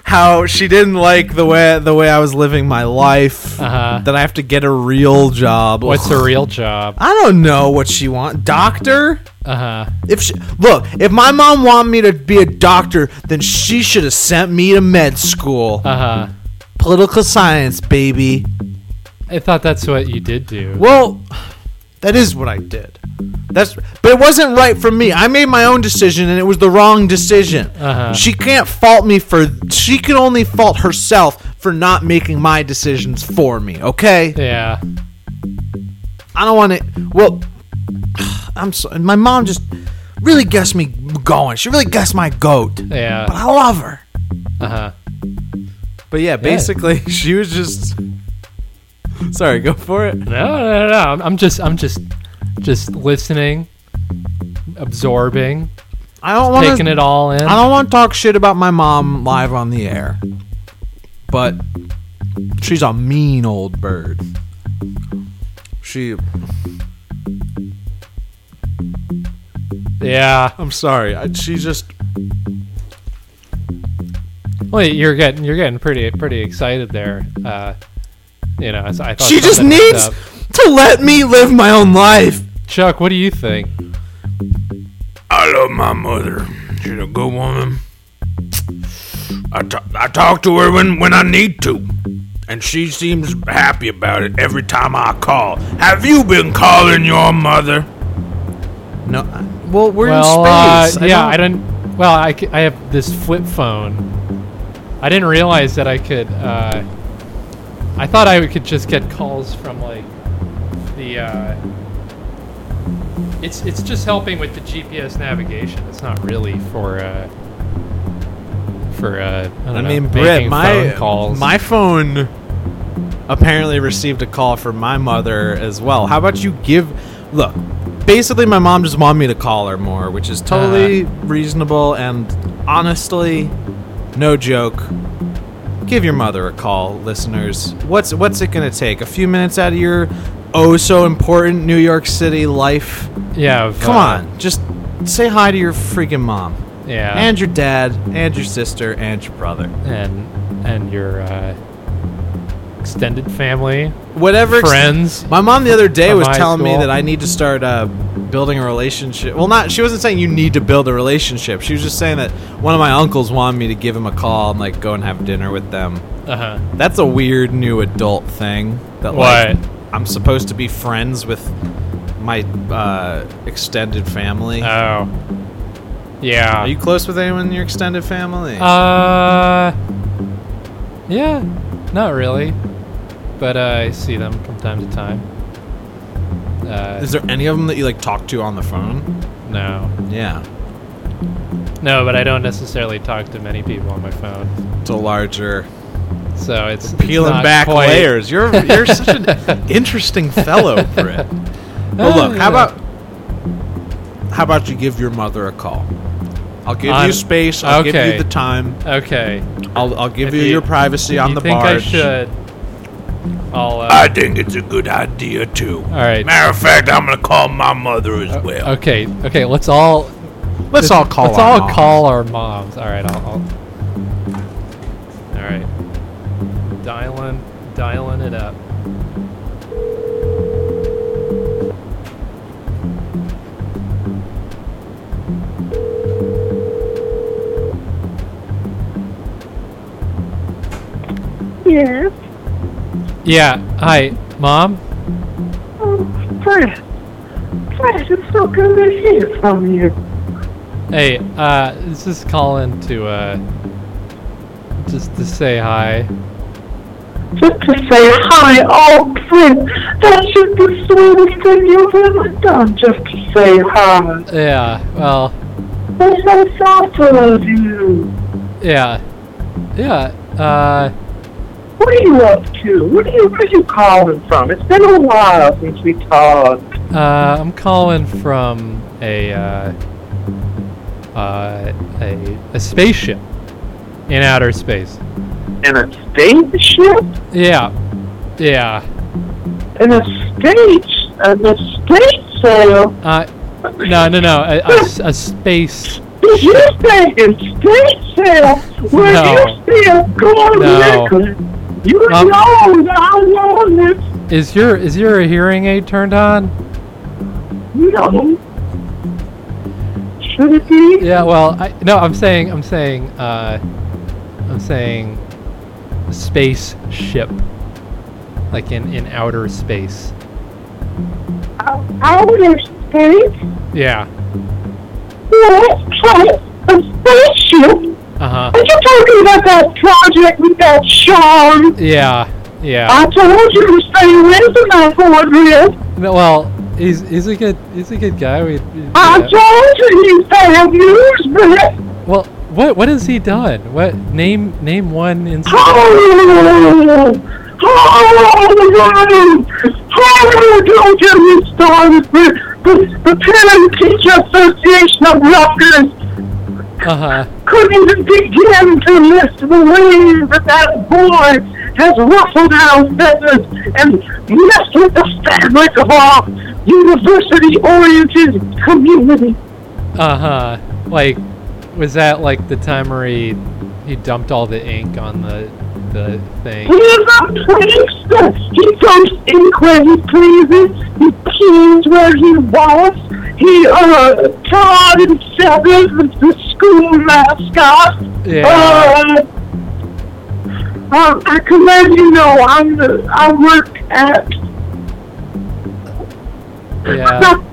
how she didn't like the way the way I was living my life. Uh-huh. That I have to get a real job. What's her real job? I don't know what she want. Doctor. Uh huh. If she, look, if my mom wanted me to be a doctor, then she should have sent me to med school. Uh huh. Political science, baby. I thought that's what you did do. Well, that is what I did. That's, but it wasn't right for me. I made my own decision, and it was the wrong decision. Uh-huh. She can't fault me for. She can only fault herself for not making my decisions for me. Okay. Yeah. I don't want to. Well, I'm so. My mom just really gets me going. She really gets my goat. Yeah. But I love her. Uh huh. But yeah, basically, she was just. Sorry, go for it. No, no, no, no. I'm, I'm just, I'm just, just listening. absorbing, I don't want taking to. it all in. I don't want to talk shit about my mom live on the air, but she's a mean old bird. She. yeah. I'm sorry. I, she just. Well, you're getting you're getting pretty pretty excited there. Uh, you know, so I thought She just needs to let me live my own life. Chuck, what do you think? I love my mother. She's a good woman. I ta- I talk to her when, when I need to. And she seems happy about it every time I call. Have you been calling your mother? No. I- Well, we're well, in space. uh, yeah, I don't. Well, I, c- I have this flip phone. I didn't realize that I could. Uh, I thought I could just get calls from like the. Uh, it's it's just helping with the GPS navigation. It's not really for. Uh, for uh, I, don't I know, mean, Britt, my phone calls. my phone apparently received a call from my mother as well. How about you give? Look, basically, my mom just wanted me to call her more, which is totally reasonable and honestly, no joke. Give your mother a call, listeners. What's what's it gonna take? A few minutes out of your oh so important New York City life? yeah, Come uh, on, just say hi to your freaking mom Yeah, and your dad and your sister and your brother. and and your uh, extended family, whatever ex- friends. my mom the other day was telling me that I need to start uh, building a relationship. Well, not she wasn't saying you need to build a relationship. She was just saying that one of my uncles wanted me to give him a call and like go and have dinner with them. Uh huh. That's a weird new adult thing. That What? like I'm supposed to be friends with my uh, extended family. Oh. Yeah. Are you close with anyone in your extended family? Uh. Yeah. Not really. But uh, I see them from time to time. Uh, Is there any of them that you like talk to on the phone? no. Yeah, No, but I don't necessarily talk to many people on my phone. it's a larger So it's peeling it's not back quite- layers. You're you're such an interesting fellow, Britt. Well, look, how about how about you give your mother a call? I'll give you space. I'll give okay. you the time. Okay. I'll I'll give If you, you- your privacy on you the think barge. I should? I'll. Uh, I think it's a good idea, too. all right. Matter of fact, I'm going to call my mother as well. Okay. Okay. Let's all. Let's all call. Let's our all moms. call our moms. All right. I'll. I'll all right. Dialing. Dialing it up. Yes. Yeah. Hi, mom. Oh, Fred. Fred, it's so good to hear from you. Hey, uh, this is calling to uh, just to say hi. Just to say hi, oh, Fred, that should be the sweetest thing you've ever done, just to say hi. Yeah. Well. That's so thoughtful of you. Yeah. Yeah. Uh. What are you up to? What are you, where are you calling from? It's been a while since we talked. Uh, I'm calling from a uh, uh, a a spaceship in outer space. In a spaceship? Yeah, yeah. In a stage? In a state sail? Uh, no, no, no. A space. Did you say in state sail? Where No. you still going No. liquid? You Um, know that I want it. Is your is your hearing aid turned on? No. Should it be? Yeah. Well, I, no. I'm saying I'm saying uh, I'm saying spaceship, like in in outer space. Out- Outer space? Yeah. What? A spaceship? Uh huh. Are you talking about that project with that Sean? Yeah. Yeah. I told you to stay away from that boardroom. No, well, he's he's a good he's a good guy. We, we- I yeah. told you you bad news, Brett. Well, what what has he done? What name name one incident? Oh, oh, oh, don't get me started, Brett. the, the Parent Teacher Association of Rutgers Uh huh. couldn't even begin to list the ways that that boy has ruffled our feathers and messed with the fabric of our university-oriented community. Uh huh. Like, was that like the time where he he dumped all the ink on the the thing? He is a prankster. He dumps in where he pleases. He pees where he wants. He, uh, tarred and feathers with the school mascot. Yeah. Uh, uh, I can let you know I'm the, I work at Yeah.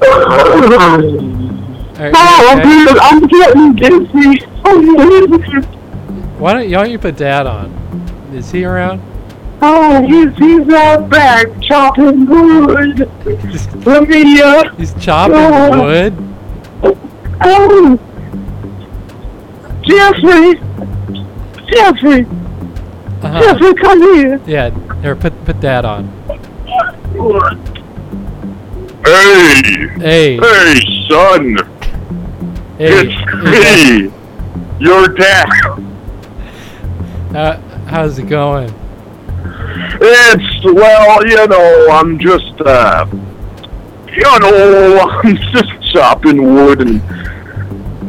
Oh, okay? dude, I'm getting dizzy. Why don't, why don't you put Dad on? Is he around? oh, he's, he's out back chopping wood. Let me, uh, He's chopping Oh. wood. oh, Jeffrey, Jeffrey, Uh-huh. Jeffrey, come here. Yeah. Here, put put Dad on. Hey, Hey. hey, son, Hey. it's me, your dad. Uh, how's it going? It's well, you know, I'm just, uh, you know, I'm just chopping wood and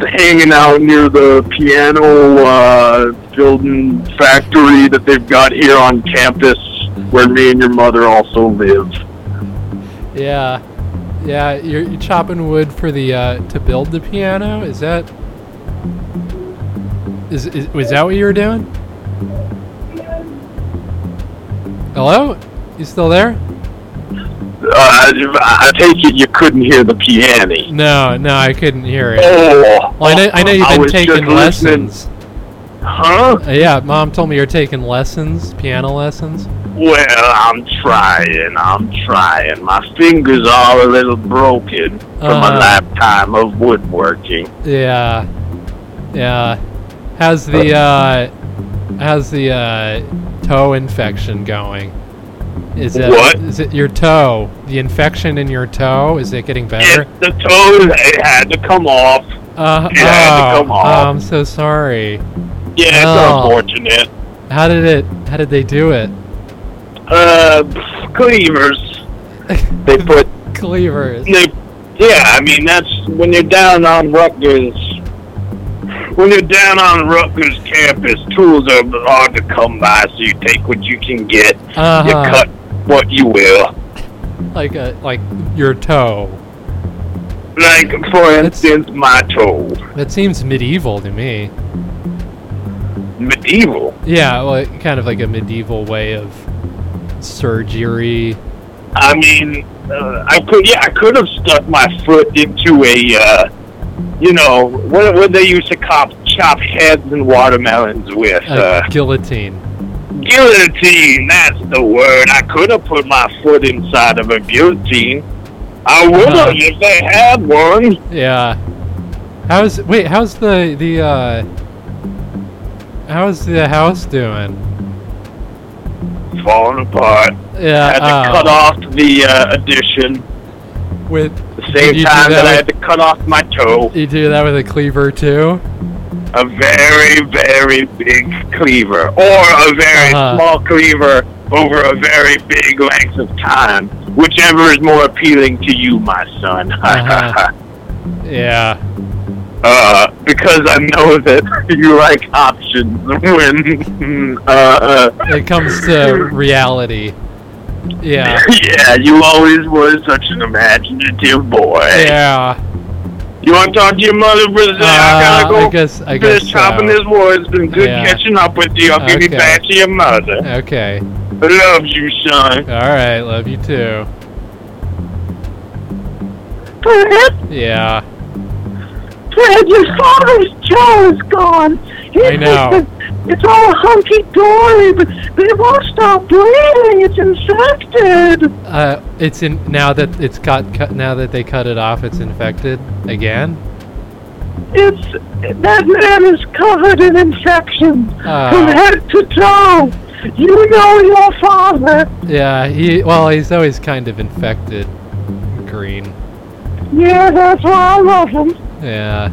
hanging out near the piano uh, building factory that they've got here on campus, where me and your mother also live. Yeah. Yeah, you're, you're chopping wood for the uh, to build the piano. Is that is, is was that what you were doing? Hello? You still there? Uh, I take it you couldn't hear the piano. No, no, I couldn't hear it. Oh, Well, I know, I know you've been taking listening. lessons. Huh? Uh, yeah, Mom told me you're taking lessons, piano lessons. Well, I'm trying. I'm trying. My fingers are a little broken from Uh-huh. a lifetime of woodworking. Yeah, yeah. How's the uh, how's the uh, toe infection going? Is it What? is it your toe? The infection in your toe is it getting better? It, the toe it had to come off. Uh, it had to oh, come off. I'm so sorry. Yeah, it's Oh. unfortunate. How did it? How did they do it? Uh, cleavers. They put. Cleavers. They, yeah, I mean that's when you're down on Rutgers. When you're down on Rutgers campus, tools are hard to come by, so you take what you can get. You Uh-huh. cut what you will. Like a like your toe. Like, for instance, my toe. That seems medieval to me. Medieval. Yeah, well, kind of like a medieval way of surgery. I mean, uh, I could, yeah, I could have stuck my foot into a, uh, you know, what what they used to chop chop heads and watermelons with. A Uh, guillotine. guillotine. That's the word. I could have put my foot inside of a guillotine. I would have Uh-huh. if they had one. Yeah. How's wait? How's the the uh? How's the house doing? Falling apart. Yeah. had to oh, cut off the uh, addition. with same time that that I had to cut off my toe. you do that with a cleaver too. a very, very big cleaver, or a very Uh-huh. small cleaver over a very big length of time, whichever is more appealing to you, my son. Uh-huh. Yeah. uh, because I know that you like options when, uh, It comes to reality. Yeah. yeah, you always was such an imaginative boy. Yeah. You want to talk to your mother, Brazil? I gotta Uh, go. I guess I finish guess chopping so. this wood. It's been good Yeah. catching up with you. I'll give you Okay. back to your mother. Okay. I love you, son. All right. Love you too. Fred, Yeah. Fred, your father's jaw is gone. He I know. It's all hunky dory, but but it won't stop bleeding. It's infected. Uh, it's in now that it's got cut. Now that they cut it off, it's infected again. It's that man is covered in infection from Oh. head to toe. You know your father. Yeah. He. Well, he's always kind of infected. screen. Yeah, that's why I love him. Yeah.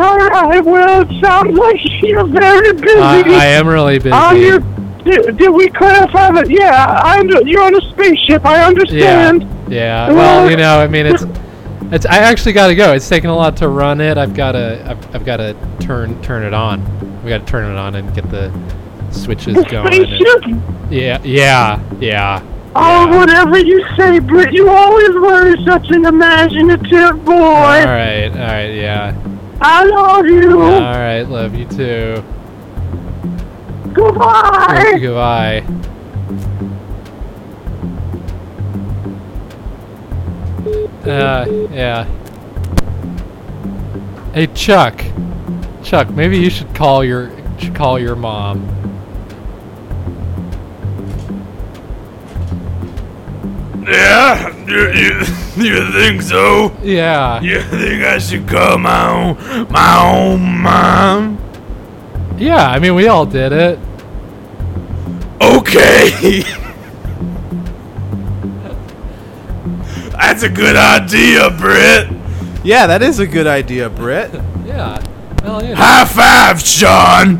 All right, well, it sounds like you're very busy. I, I am really busy. On your, did, did we clarify that? Yeah, I under, you're on a spaceship. I understand. Yeah. yeah. Well, you know, I mean, it's it's. I actually got to go. It's taking a lot to run it. I've got to. I've, I've got to turn turn it on. We got to turn it on and get the switches The going. and- spaceship? yeah. Yeah. Yeah. Oh, yeah. whatever you say, Britt. You always were such an imaginative boy. All right. All right. Yeah. I love you. All right. Love you too. Goodbye. Goodbye. Uh, yeah. Hey, Chuck. Chuck, maybe you should call your should call your mom. Yeah, you, you, you think so? Yeah. You think I should call my own, my own mom? Yeah. I mean, we all did it. Okay. That's a good idea, Britt. Yeah, that is a good idea, Britt. Yeah. Well, you know. High five, Sean.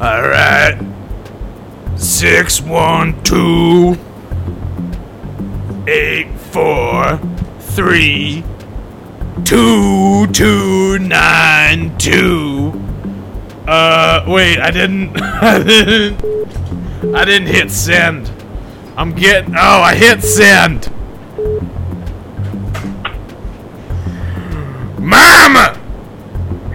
All right. Six one two eight four three two two nine two. Uh, wait, I didn't. I didn't. I didn't hit send. I'm getting. Oh, I hit send. Mama!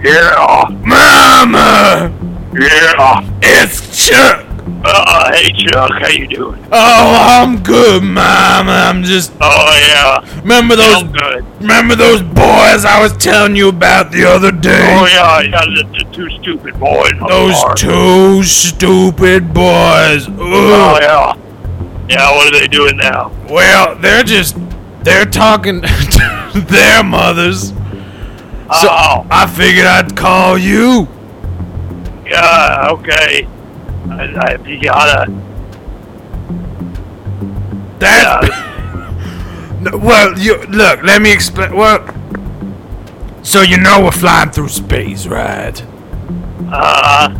Yeah, Mama! yeah. It's Chuck! Uh, hey, Chuck, how you doing? Oh, I'm good, Mama. I'm just. Oh, yeah. Remember those. I'm good. Remember those boys I was telling you about the other day? Oh, yeah, yeah, the, the two stupid boys. Those bar. two stupid boys. Oh, yeah. Yeah, what are they doing now? Well, they're just. They're talking to their mothers. So oh, I figured I'd call you. yeah, okay. I, I, you gotta, That. No, well, you look. Let me explain. Well, so you know we're flying through space, right? uh,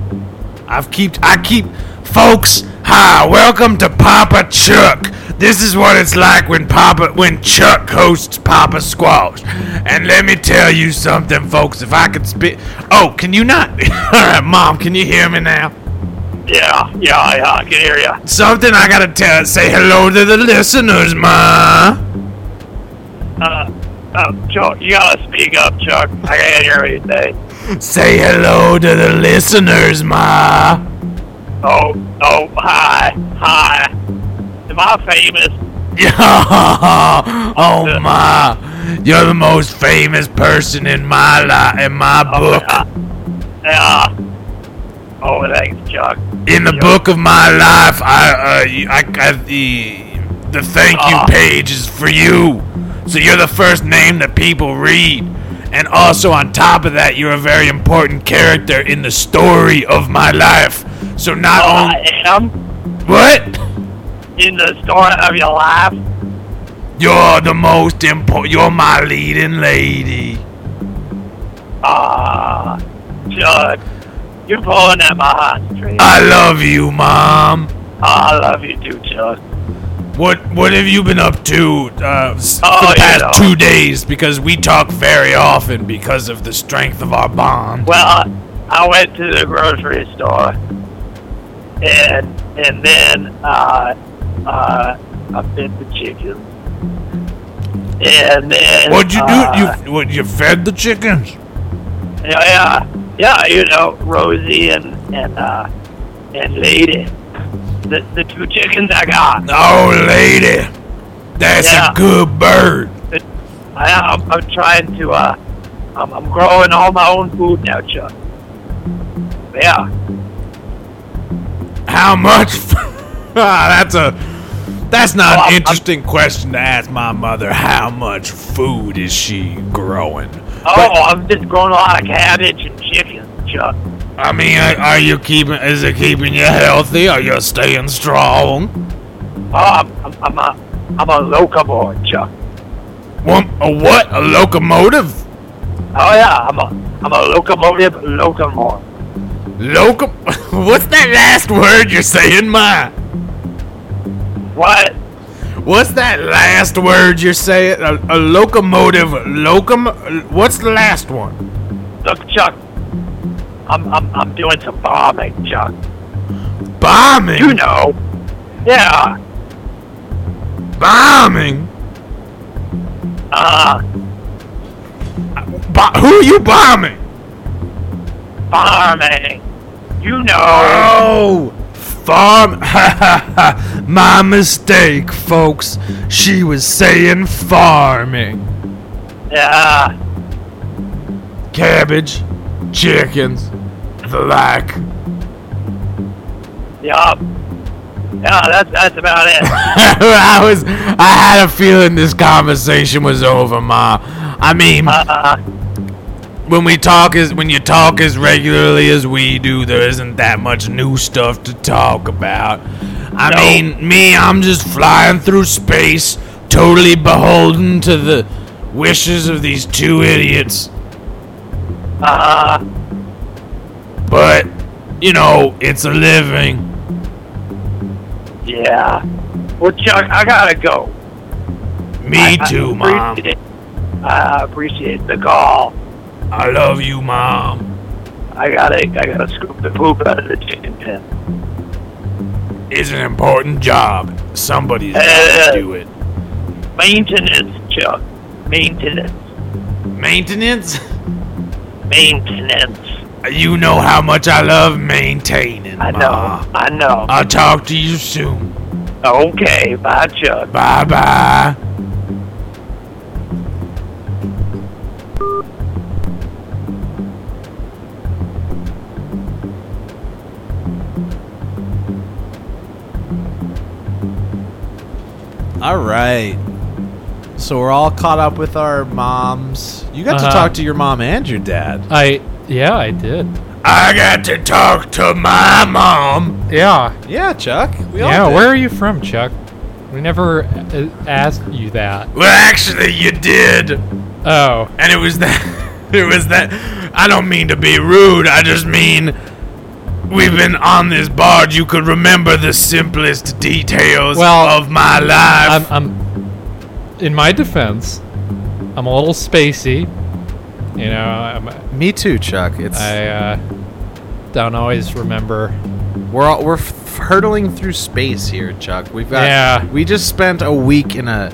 I've keep. I keep. Folks, hi. Welcome to Papa Chuck. This is what it's like when Papa, when Chuck hosts Papa Squash. And let me tell you something, folks. If I could spit. Oh, can you not? All right, Mom. Can you hear me now? Yeah, yeah, yeah, I can hear you. Something I gotta tell. Say hello to the listeners, Ma. Uh, uh, Chuck, you gotta speak up, Chuck. I can't hear what you say. Say hello to the listeners, Ma. Oh, oh, hi, hi. Am I famous? Yeah. oh my! You're the most famous person in my life, in my Oh, book. yeah. yeah. Oh, thanks, Chuck. In the book of my life, I, uh, you- I, I the the thank you Ah. page is for you. So you're the first name that people read, and also on top of that, you're a very important character in the story of my life. So not Oh, only I am what in the story of your life. you're the most important. You're my leading lady. Ah, Chuck, you're pulling at my heartstrings. I love you, mom. I love you too, Chuck. What what have you been up to uh, Oh, the you past know. two days? Because we talk very often because of the strength of our bond. Well, I, I went to the grocery store, and and then uh, uh, I fed the chickens, and then What'd you do? uh, you what? You fed the chickens? Yeah, yeah, yeah. You know, Rosie and and uh, and Lady, the the two chickens I got. Oh, lady, that's Yeah. a good bird. I, I'm, I'm trying to uh, I'm, I'm growing all my own food now, Chuck. Yeah. How much? ah, that's a that's not Oh, an I'm- interesting question to ask my mother. How much food is she growing? Oh, I'm just growing a lot of cabbage and chicken, Chuck. I mean, are, you keeping? Is it keeping you healthy? Are you staying strong? Oh, I'm, I'm, I'm a, I'm a locomotive, Chuck. What? A what? A locomotive? Oh yeah, I'm a, I'm a locomotive locomotive. Loco? What's that last word you're saying, Ma? What? What's that last word you're saying? A, a locomotive locum? What's the last one? Look, Chuck. I'm, I'm, I'm doing some bombing, Chuck. Bombing. You know. Yeah. Bombing. Uh, Bo- who are you bombing? bombing. You know. Oh, farm. Ha ha ha! My mistake, folks. She was saying farming. Yeah. Cabbage, chickens, like. Yup. Yeah, that's that's about it. I was. I had a feeling this conversation was over, Ma. I mean, Uh, when we talk as when you talk as regularly as we do, there isn't that much new stuff to talk about. I No. mean, me, I'm just flying through space, totally beholden to the wishes of these two idiots. uh, But you know, it's a living. yeah. Well, Chuck, I gotta go. Me I- too, I Mom. I appreciate the call. I love you, Mom. I gotta, I gotta scoop the poop out of the chicken pen. It's an important job. Somebody's got Uh, to do it. Maintenance, Chuck. Maintenance. Maintenance? Maintenance. You know how much I love maintaining, I Ma. know. I know. I'll talk to you soon. Okay, bye, Chuck. Bye bye. All right. So we're all caught up with our moms. You got to Uh-huh. talk to your mom and your dad. I yeah, I did. I got to talk to my mom. Yeah. Yeah, Chuck. We all Yeah, did. where are you from, Chuck? We never uh, asked you that. Well, actually, you did, Oh, and it was that. It was that. I don't mean to be rude. I just mean we've been on this barge. You could remember the simplest details Well, of my life. I'm, I'm. In my defense, I'm a little spacey. You know, I'm, Me too, Chuck. It's I uh, don't always remember. we're all, we're f- hurtling through space here, Chuck. We've got Yeah. We just spent a week in a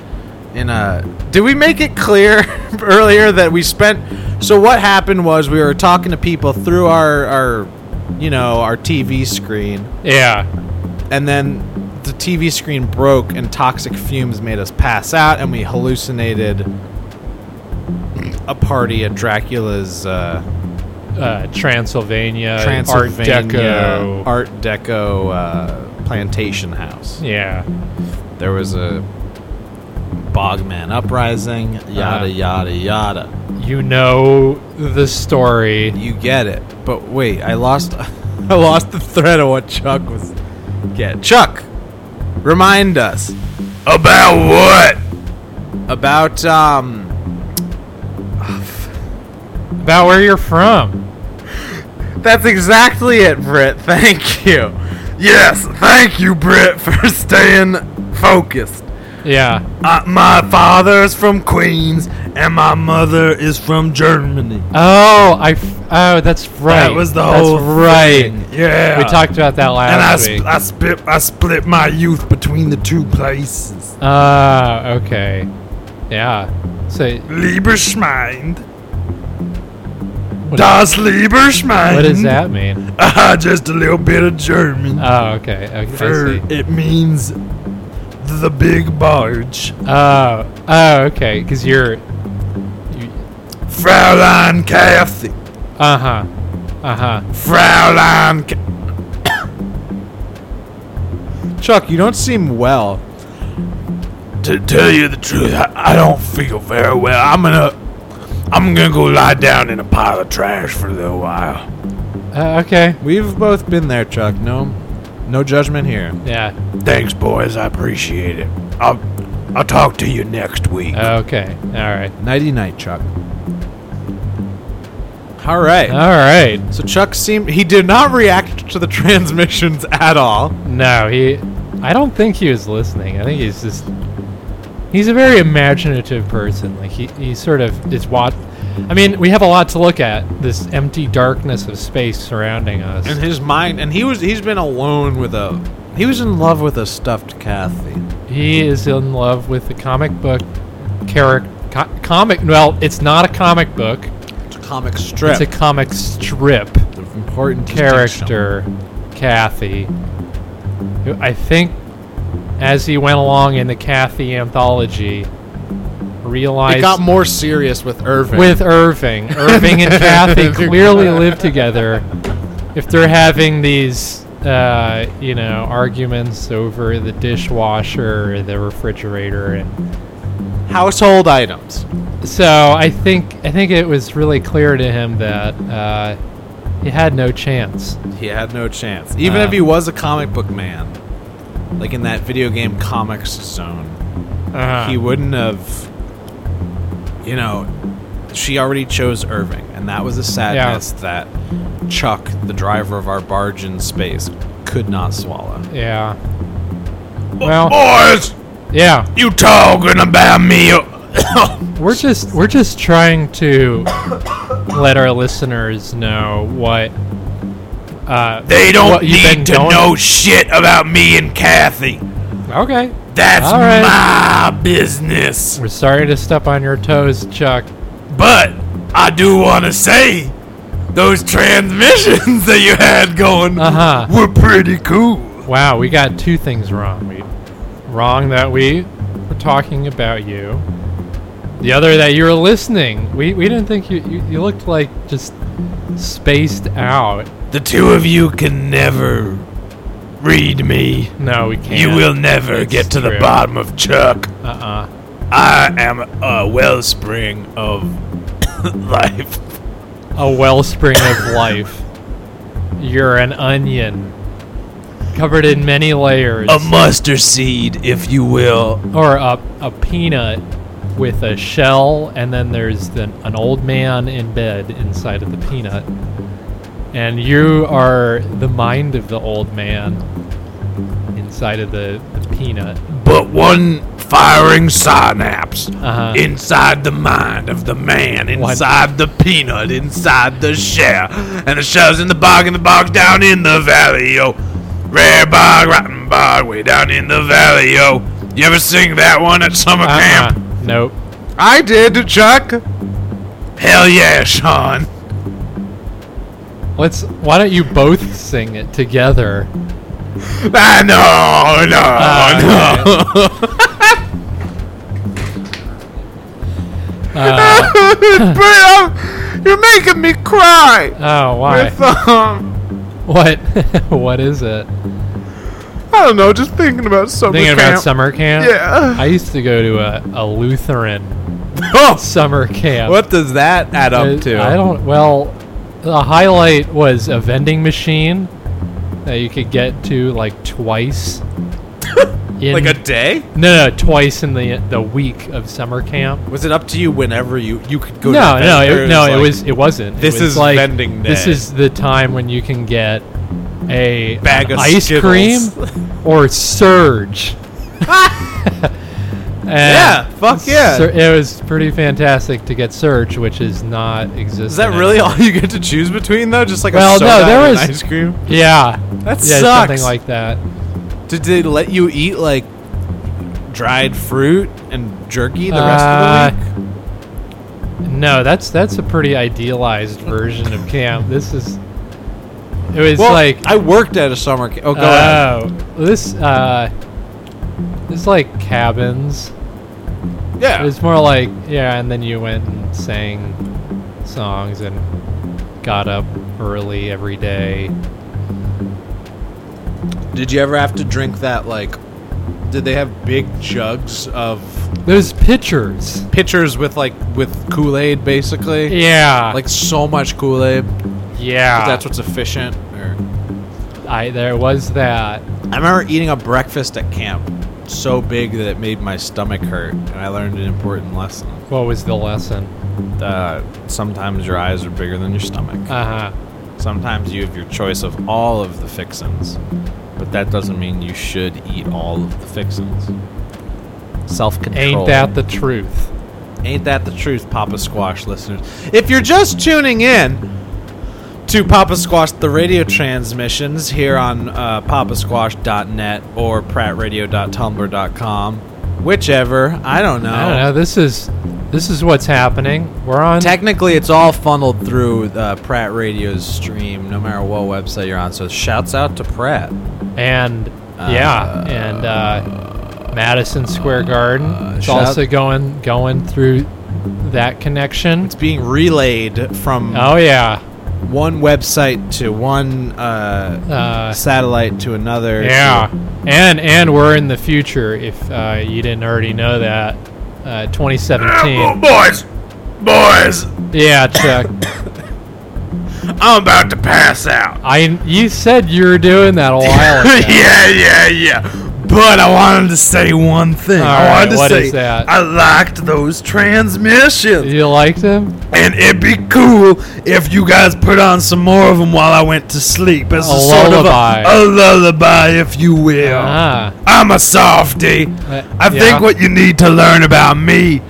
in a. Did we make it clear earlier that we spent? So what happened was we were talking to people through our our you know our TV screen, Yeah. and then the TV screen broke and toxic fumes made us pass out, and we hallucinated a party at Dracula's uh, Uh, Transylvania, Transylvania Art Deco. Art Deco uh, plantation house. yeah. There was a Bogman uprising, yada Uh. yada yada. You know the story. You get it. But wait, I lost I lost the thread of what Chuck was get. Chuck, remind us About what? about um About where you're from. That's exactly it, Britt. Thank you. Yes, thank you, Britt, for staying focused. Yeah. Uh, my father is from Queens, and my mother is from Germany. Oh, I. F- oh, that's right. That was the that's whole right. thing. Yeah, We talked about that last and I, sp- week. I split I split my youth between the two places. Ah, okay. Yeah. So, Lieberschmind. What, Das Lieberschmind. what does that mean? Ah, just a little bit of German. Oh, okay. okay I For see. it means the big barge. Oh, oh, okay. Because you're. You, Fraulein Cathy. uh huh. Uh huh. Fraulein. Ca- Chuck, you don't seem well. to tell you the truth, I, I don't feel very well. I'm gonna, I'm gonna go lie down in a pile of trash for a little while. Uh, okay. We've both been there, Chuck. No, no judgment here. Yeah. Thanks, boys. I appreciate it. I'll I'll talk to you next week. Okay. All right. Nighty night, Chuck. All right. All right. so Chuck seemed he did not react to the transmissions at all. No, he. I don't think he was listening. I think he's just. He's a very imaginative person. Like he, he sort of is what. I mean, we have a lot to look at. This empty darkness of space surrounding us. And his mind, and he was he's been alone with a he was in love with a stuffed Cathy. He is in love with the comic book character. Co- comic. Well, it's not a comic book. It's a comic strip. It's a comic strip. important character, Cathy. who I think, as he went along in the Cathy anthology, realized It got more serious with Irving. with Irving. Irving and Cathy clearly live together. If they're having these, uh, you know, arguments over the dishwasher, or the refrigerator, and household items. so I think I think it was really clear to him that uh, he had no chance. He had no chance. Even Uh, if he was a comic book man, like in that video game Comix Zone, uh-huh. he wouldn't have. You know, she already chose Irving, and that was a sadness that Chuck, the driver of our barge in space, could not swallow. Yeah. Well, boys, yeah. you talking about me? We're just we're just trying to let our listeners know what uh, They don't need to going- know shit about me and Cathy. Okay, That's All right. my business. we're sorry to step on your toes, Chuck. But I do want to say those transmissions that you had going Uh huh. were pretty cool. Wow, we got two things wrong. We wrong that we were talking about you. The other that you were listening. We we didn't think you you, you looked like just spaced out. The two of you can never read me. No, we can't. You will never It's get to the bottom of Chuck. Uh uh I am a wellspring of life. A wellspring of life. You're an onion, covered in many layers. A mustard seed, if you will. or a, a peanut with a shell, and then there's the, an old man in bed inside of the peanut. And you are the mind of the old man inside of the, the peanut. But one firing synapse Uh-huh. inside the mind of the man, One- inside the peanut, inside the shell. And the shell's in the bog, and the bog's down in the valley, yo. Rare bog, rotten bog, way down in the valley, yo. You ever sing that one at summer Uh-uh. camp? Nope. I did, Chuck. Hell yeah, Sean. Let's. Why don't you both sing it together? I know, no, Uh, no. Uh, You're making me cry. oh, why? With, um, What? what is it? I don't know, just thinking about summer camp. Thinking camp. about summer camp? Yeah. I used to go to a, a Lutheran summer camp. what does that add up to? I don't. Well, the highlight was a vending machine that you could get to like twice. in, Like a day? no, no, twice in the the week of summer camp. Was it up to you whenever you you could go? no, to no, it, no. it was. It wasn't. It This was is like, vending This day. is the time when you can get a Bag of ice Skittles. cream or Surge. Yeah, fuck yeah. Sur- it was pretty fantastic to get Surge, which is not existent. Is that really all you get to choose between though? Just like Well, a no, soda there and was- ice cream. Yeah, That yeah, sucks. something like that. Did they let you eat like dried fruit and jerky the rest Uh, of the week? No, that's that's a pretty idealized version of camp. This is. It was Well, like I worked at a summer camp. Oh, go ahead. oh, this uh, this like cabins. It Yeah. was more like yeah, and then you went and sang songs and got up early every day. Did you ever have to drink that like? Did they have big jugs of There's pitchers pitchers with like with Kool Aid basically? Yeah, Like so much Kool Aid. Yeah, That's what's efficient. Or I there was that. I remember eating a breakfast at camp so big that it made my stomach hurt, and I learned an important lesson. What was the lesson? Uh, sometimes your eyes are bigger than your stomach. Uh huh. Sometimes you have your choice of all of the fixins, but that doesn't mean you should eat all of the fixins. Self control. Ain't that the truth? Ain't that the truth, Papa Squash listeners? If you're just tuning in to Papa Squash, the radio transmissions here on uh, papasquash.net or prattradio.tumblr.com, whichever, I don't know. I don't know. This is this is what's happening. We're on. Technically, it's all funneled through uh, Pratt Radio's stream, no matter what website you're on. So, shouts out to Pratt. and yeah, and uh, Madison Square Garden. It's shout- also going going through that connection. It's being relayed from Oh yeah, one website to one uh, uh, satellite to another. yeah, and and we're in the future. If uh, you didn't already know that, uh, 2017. boys, boys, Yeah, Chuck. I'm about to pass out. I you said you were doing that a while ago. yeah, yeah, yeah. But I wanted to say one thing. All I right, wanted to what say is that? I liked those transmissions. You liked them? And it'd be cool if you guys put on some more of them while I went to sleep as a, A sort lullaby. of a, a lullaby, if you will. Ah. I'm a softie. Uh, I yeah. think what you need to learn about me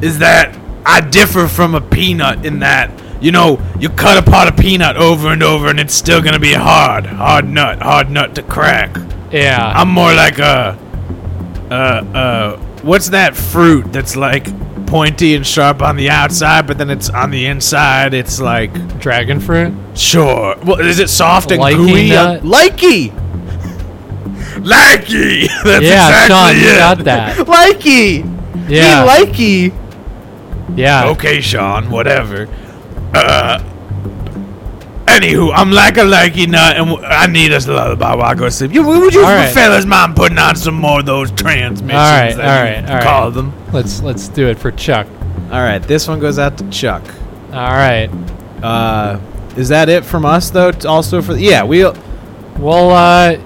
is that I differ from a peanut in that, you know, you cut apart a peanut over and over and it's still gonna be hard, hard nut, hard nut to crack. Yeah. I'm more like a, uh, uh, what's that fruit that's like pointy and sharp on the outside, but then it's on the inside, it's like, Dragon fruit. sure. Well, is it soft and Likey gooey? nut? Likey! Likey! That's yeah, exactly Sean, you it. got that. Likey! Yeah. He likey! yeah. Okay, Sean, whatever. Uh, anywho, I'm like a likey nut, and w- I need us a lullaby while I go to sleep. You, would you All right. fellas mind putting on some more of those transmissions? All right, that all you right, all right. Call them. Let's let's do it for Chuck. Alright, this one goes out to Chuck. All right. Uh, is that it from us, though? T- Also for. Yeah, we, Well, uh,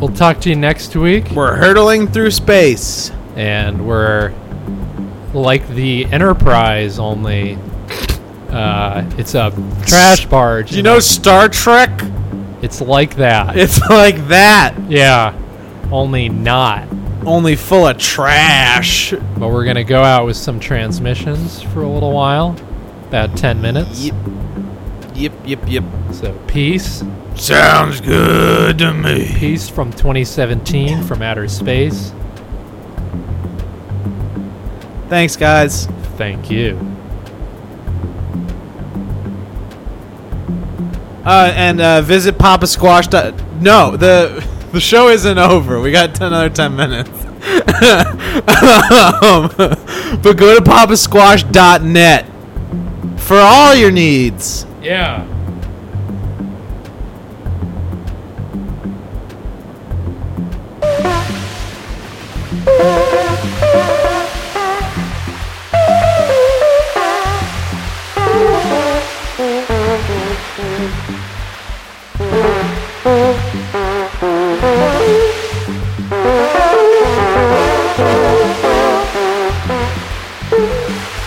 we'll talk to you next week, we're hurtling through space. and we're like the Enterprise, only uh, it's a trash barge. You know Star Trek? It's like that. It's like that, yeah, only not. only full of trash. But we're gonna go out with some transmissions for a little while, about ten minutes. Yep. Yep, yep, yep. So peace, Sounds good to me. peace from 2017 from outer space. Thanks, guys. Thank you. Uh, and uh, visit Papa Squash. No, the the show isn't over. We got another ten minutes. um, but go to papasquash.net for all your needs. Yeah. Bye.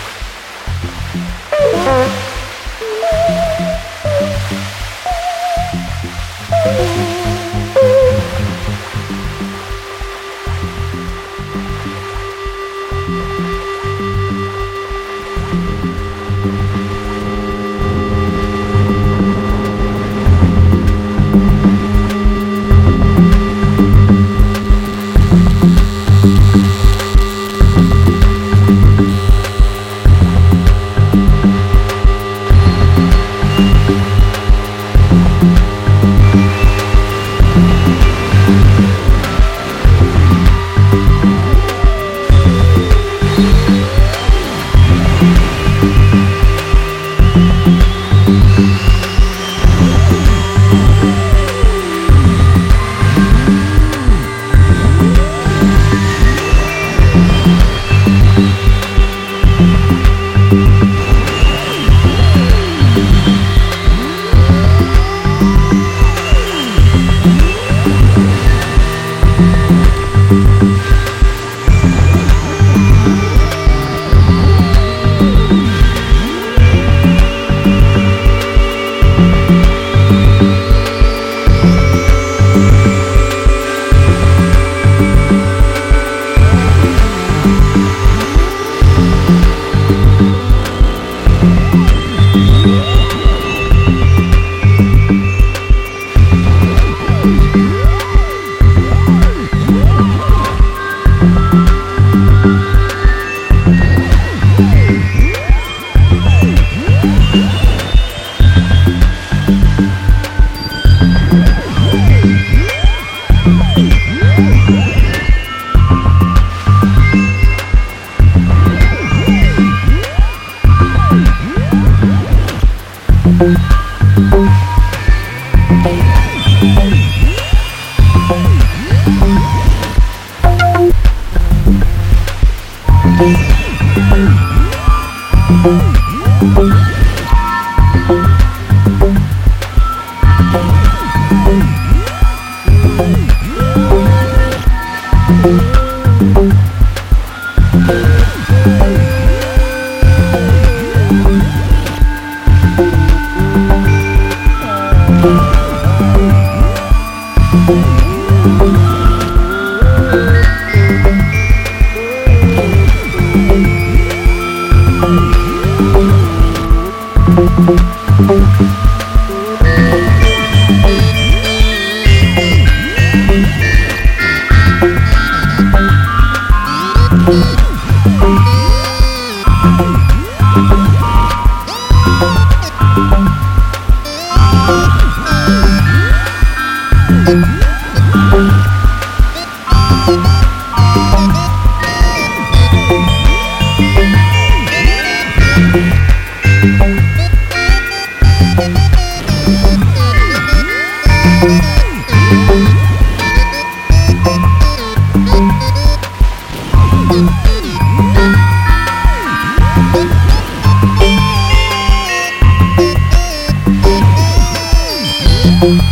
Thank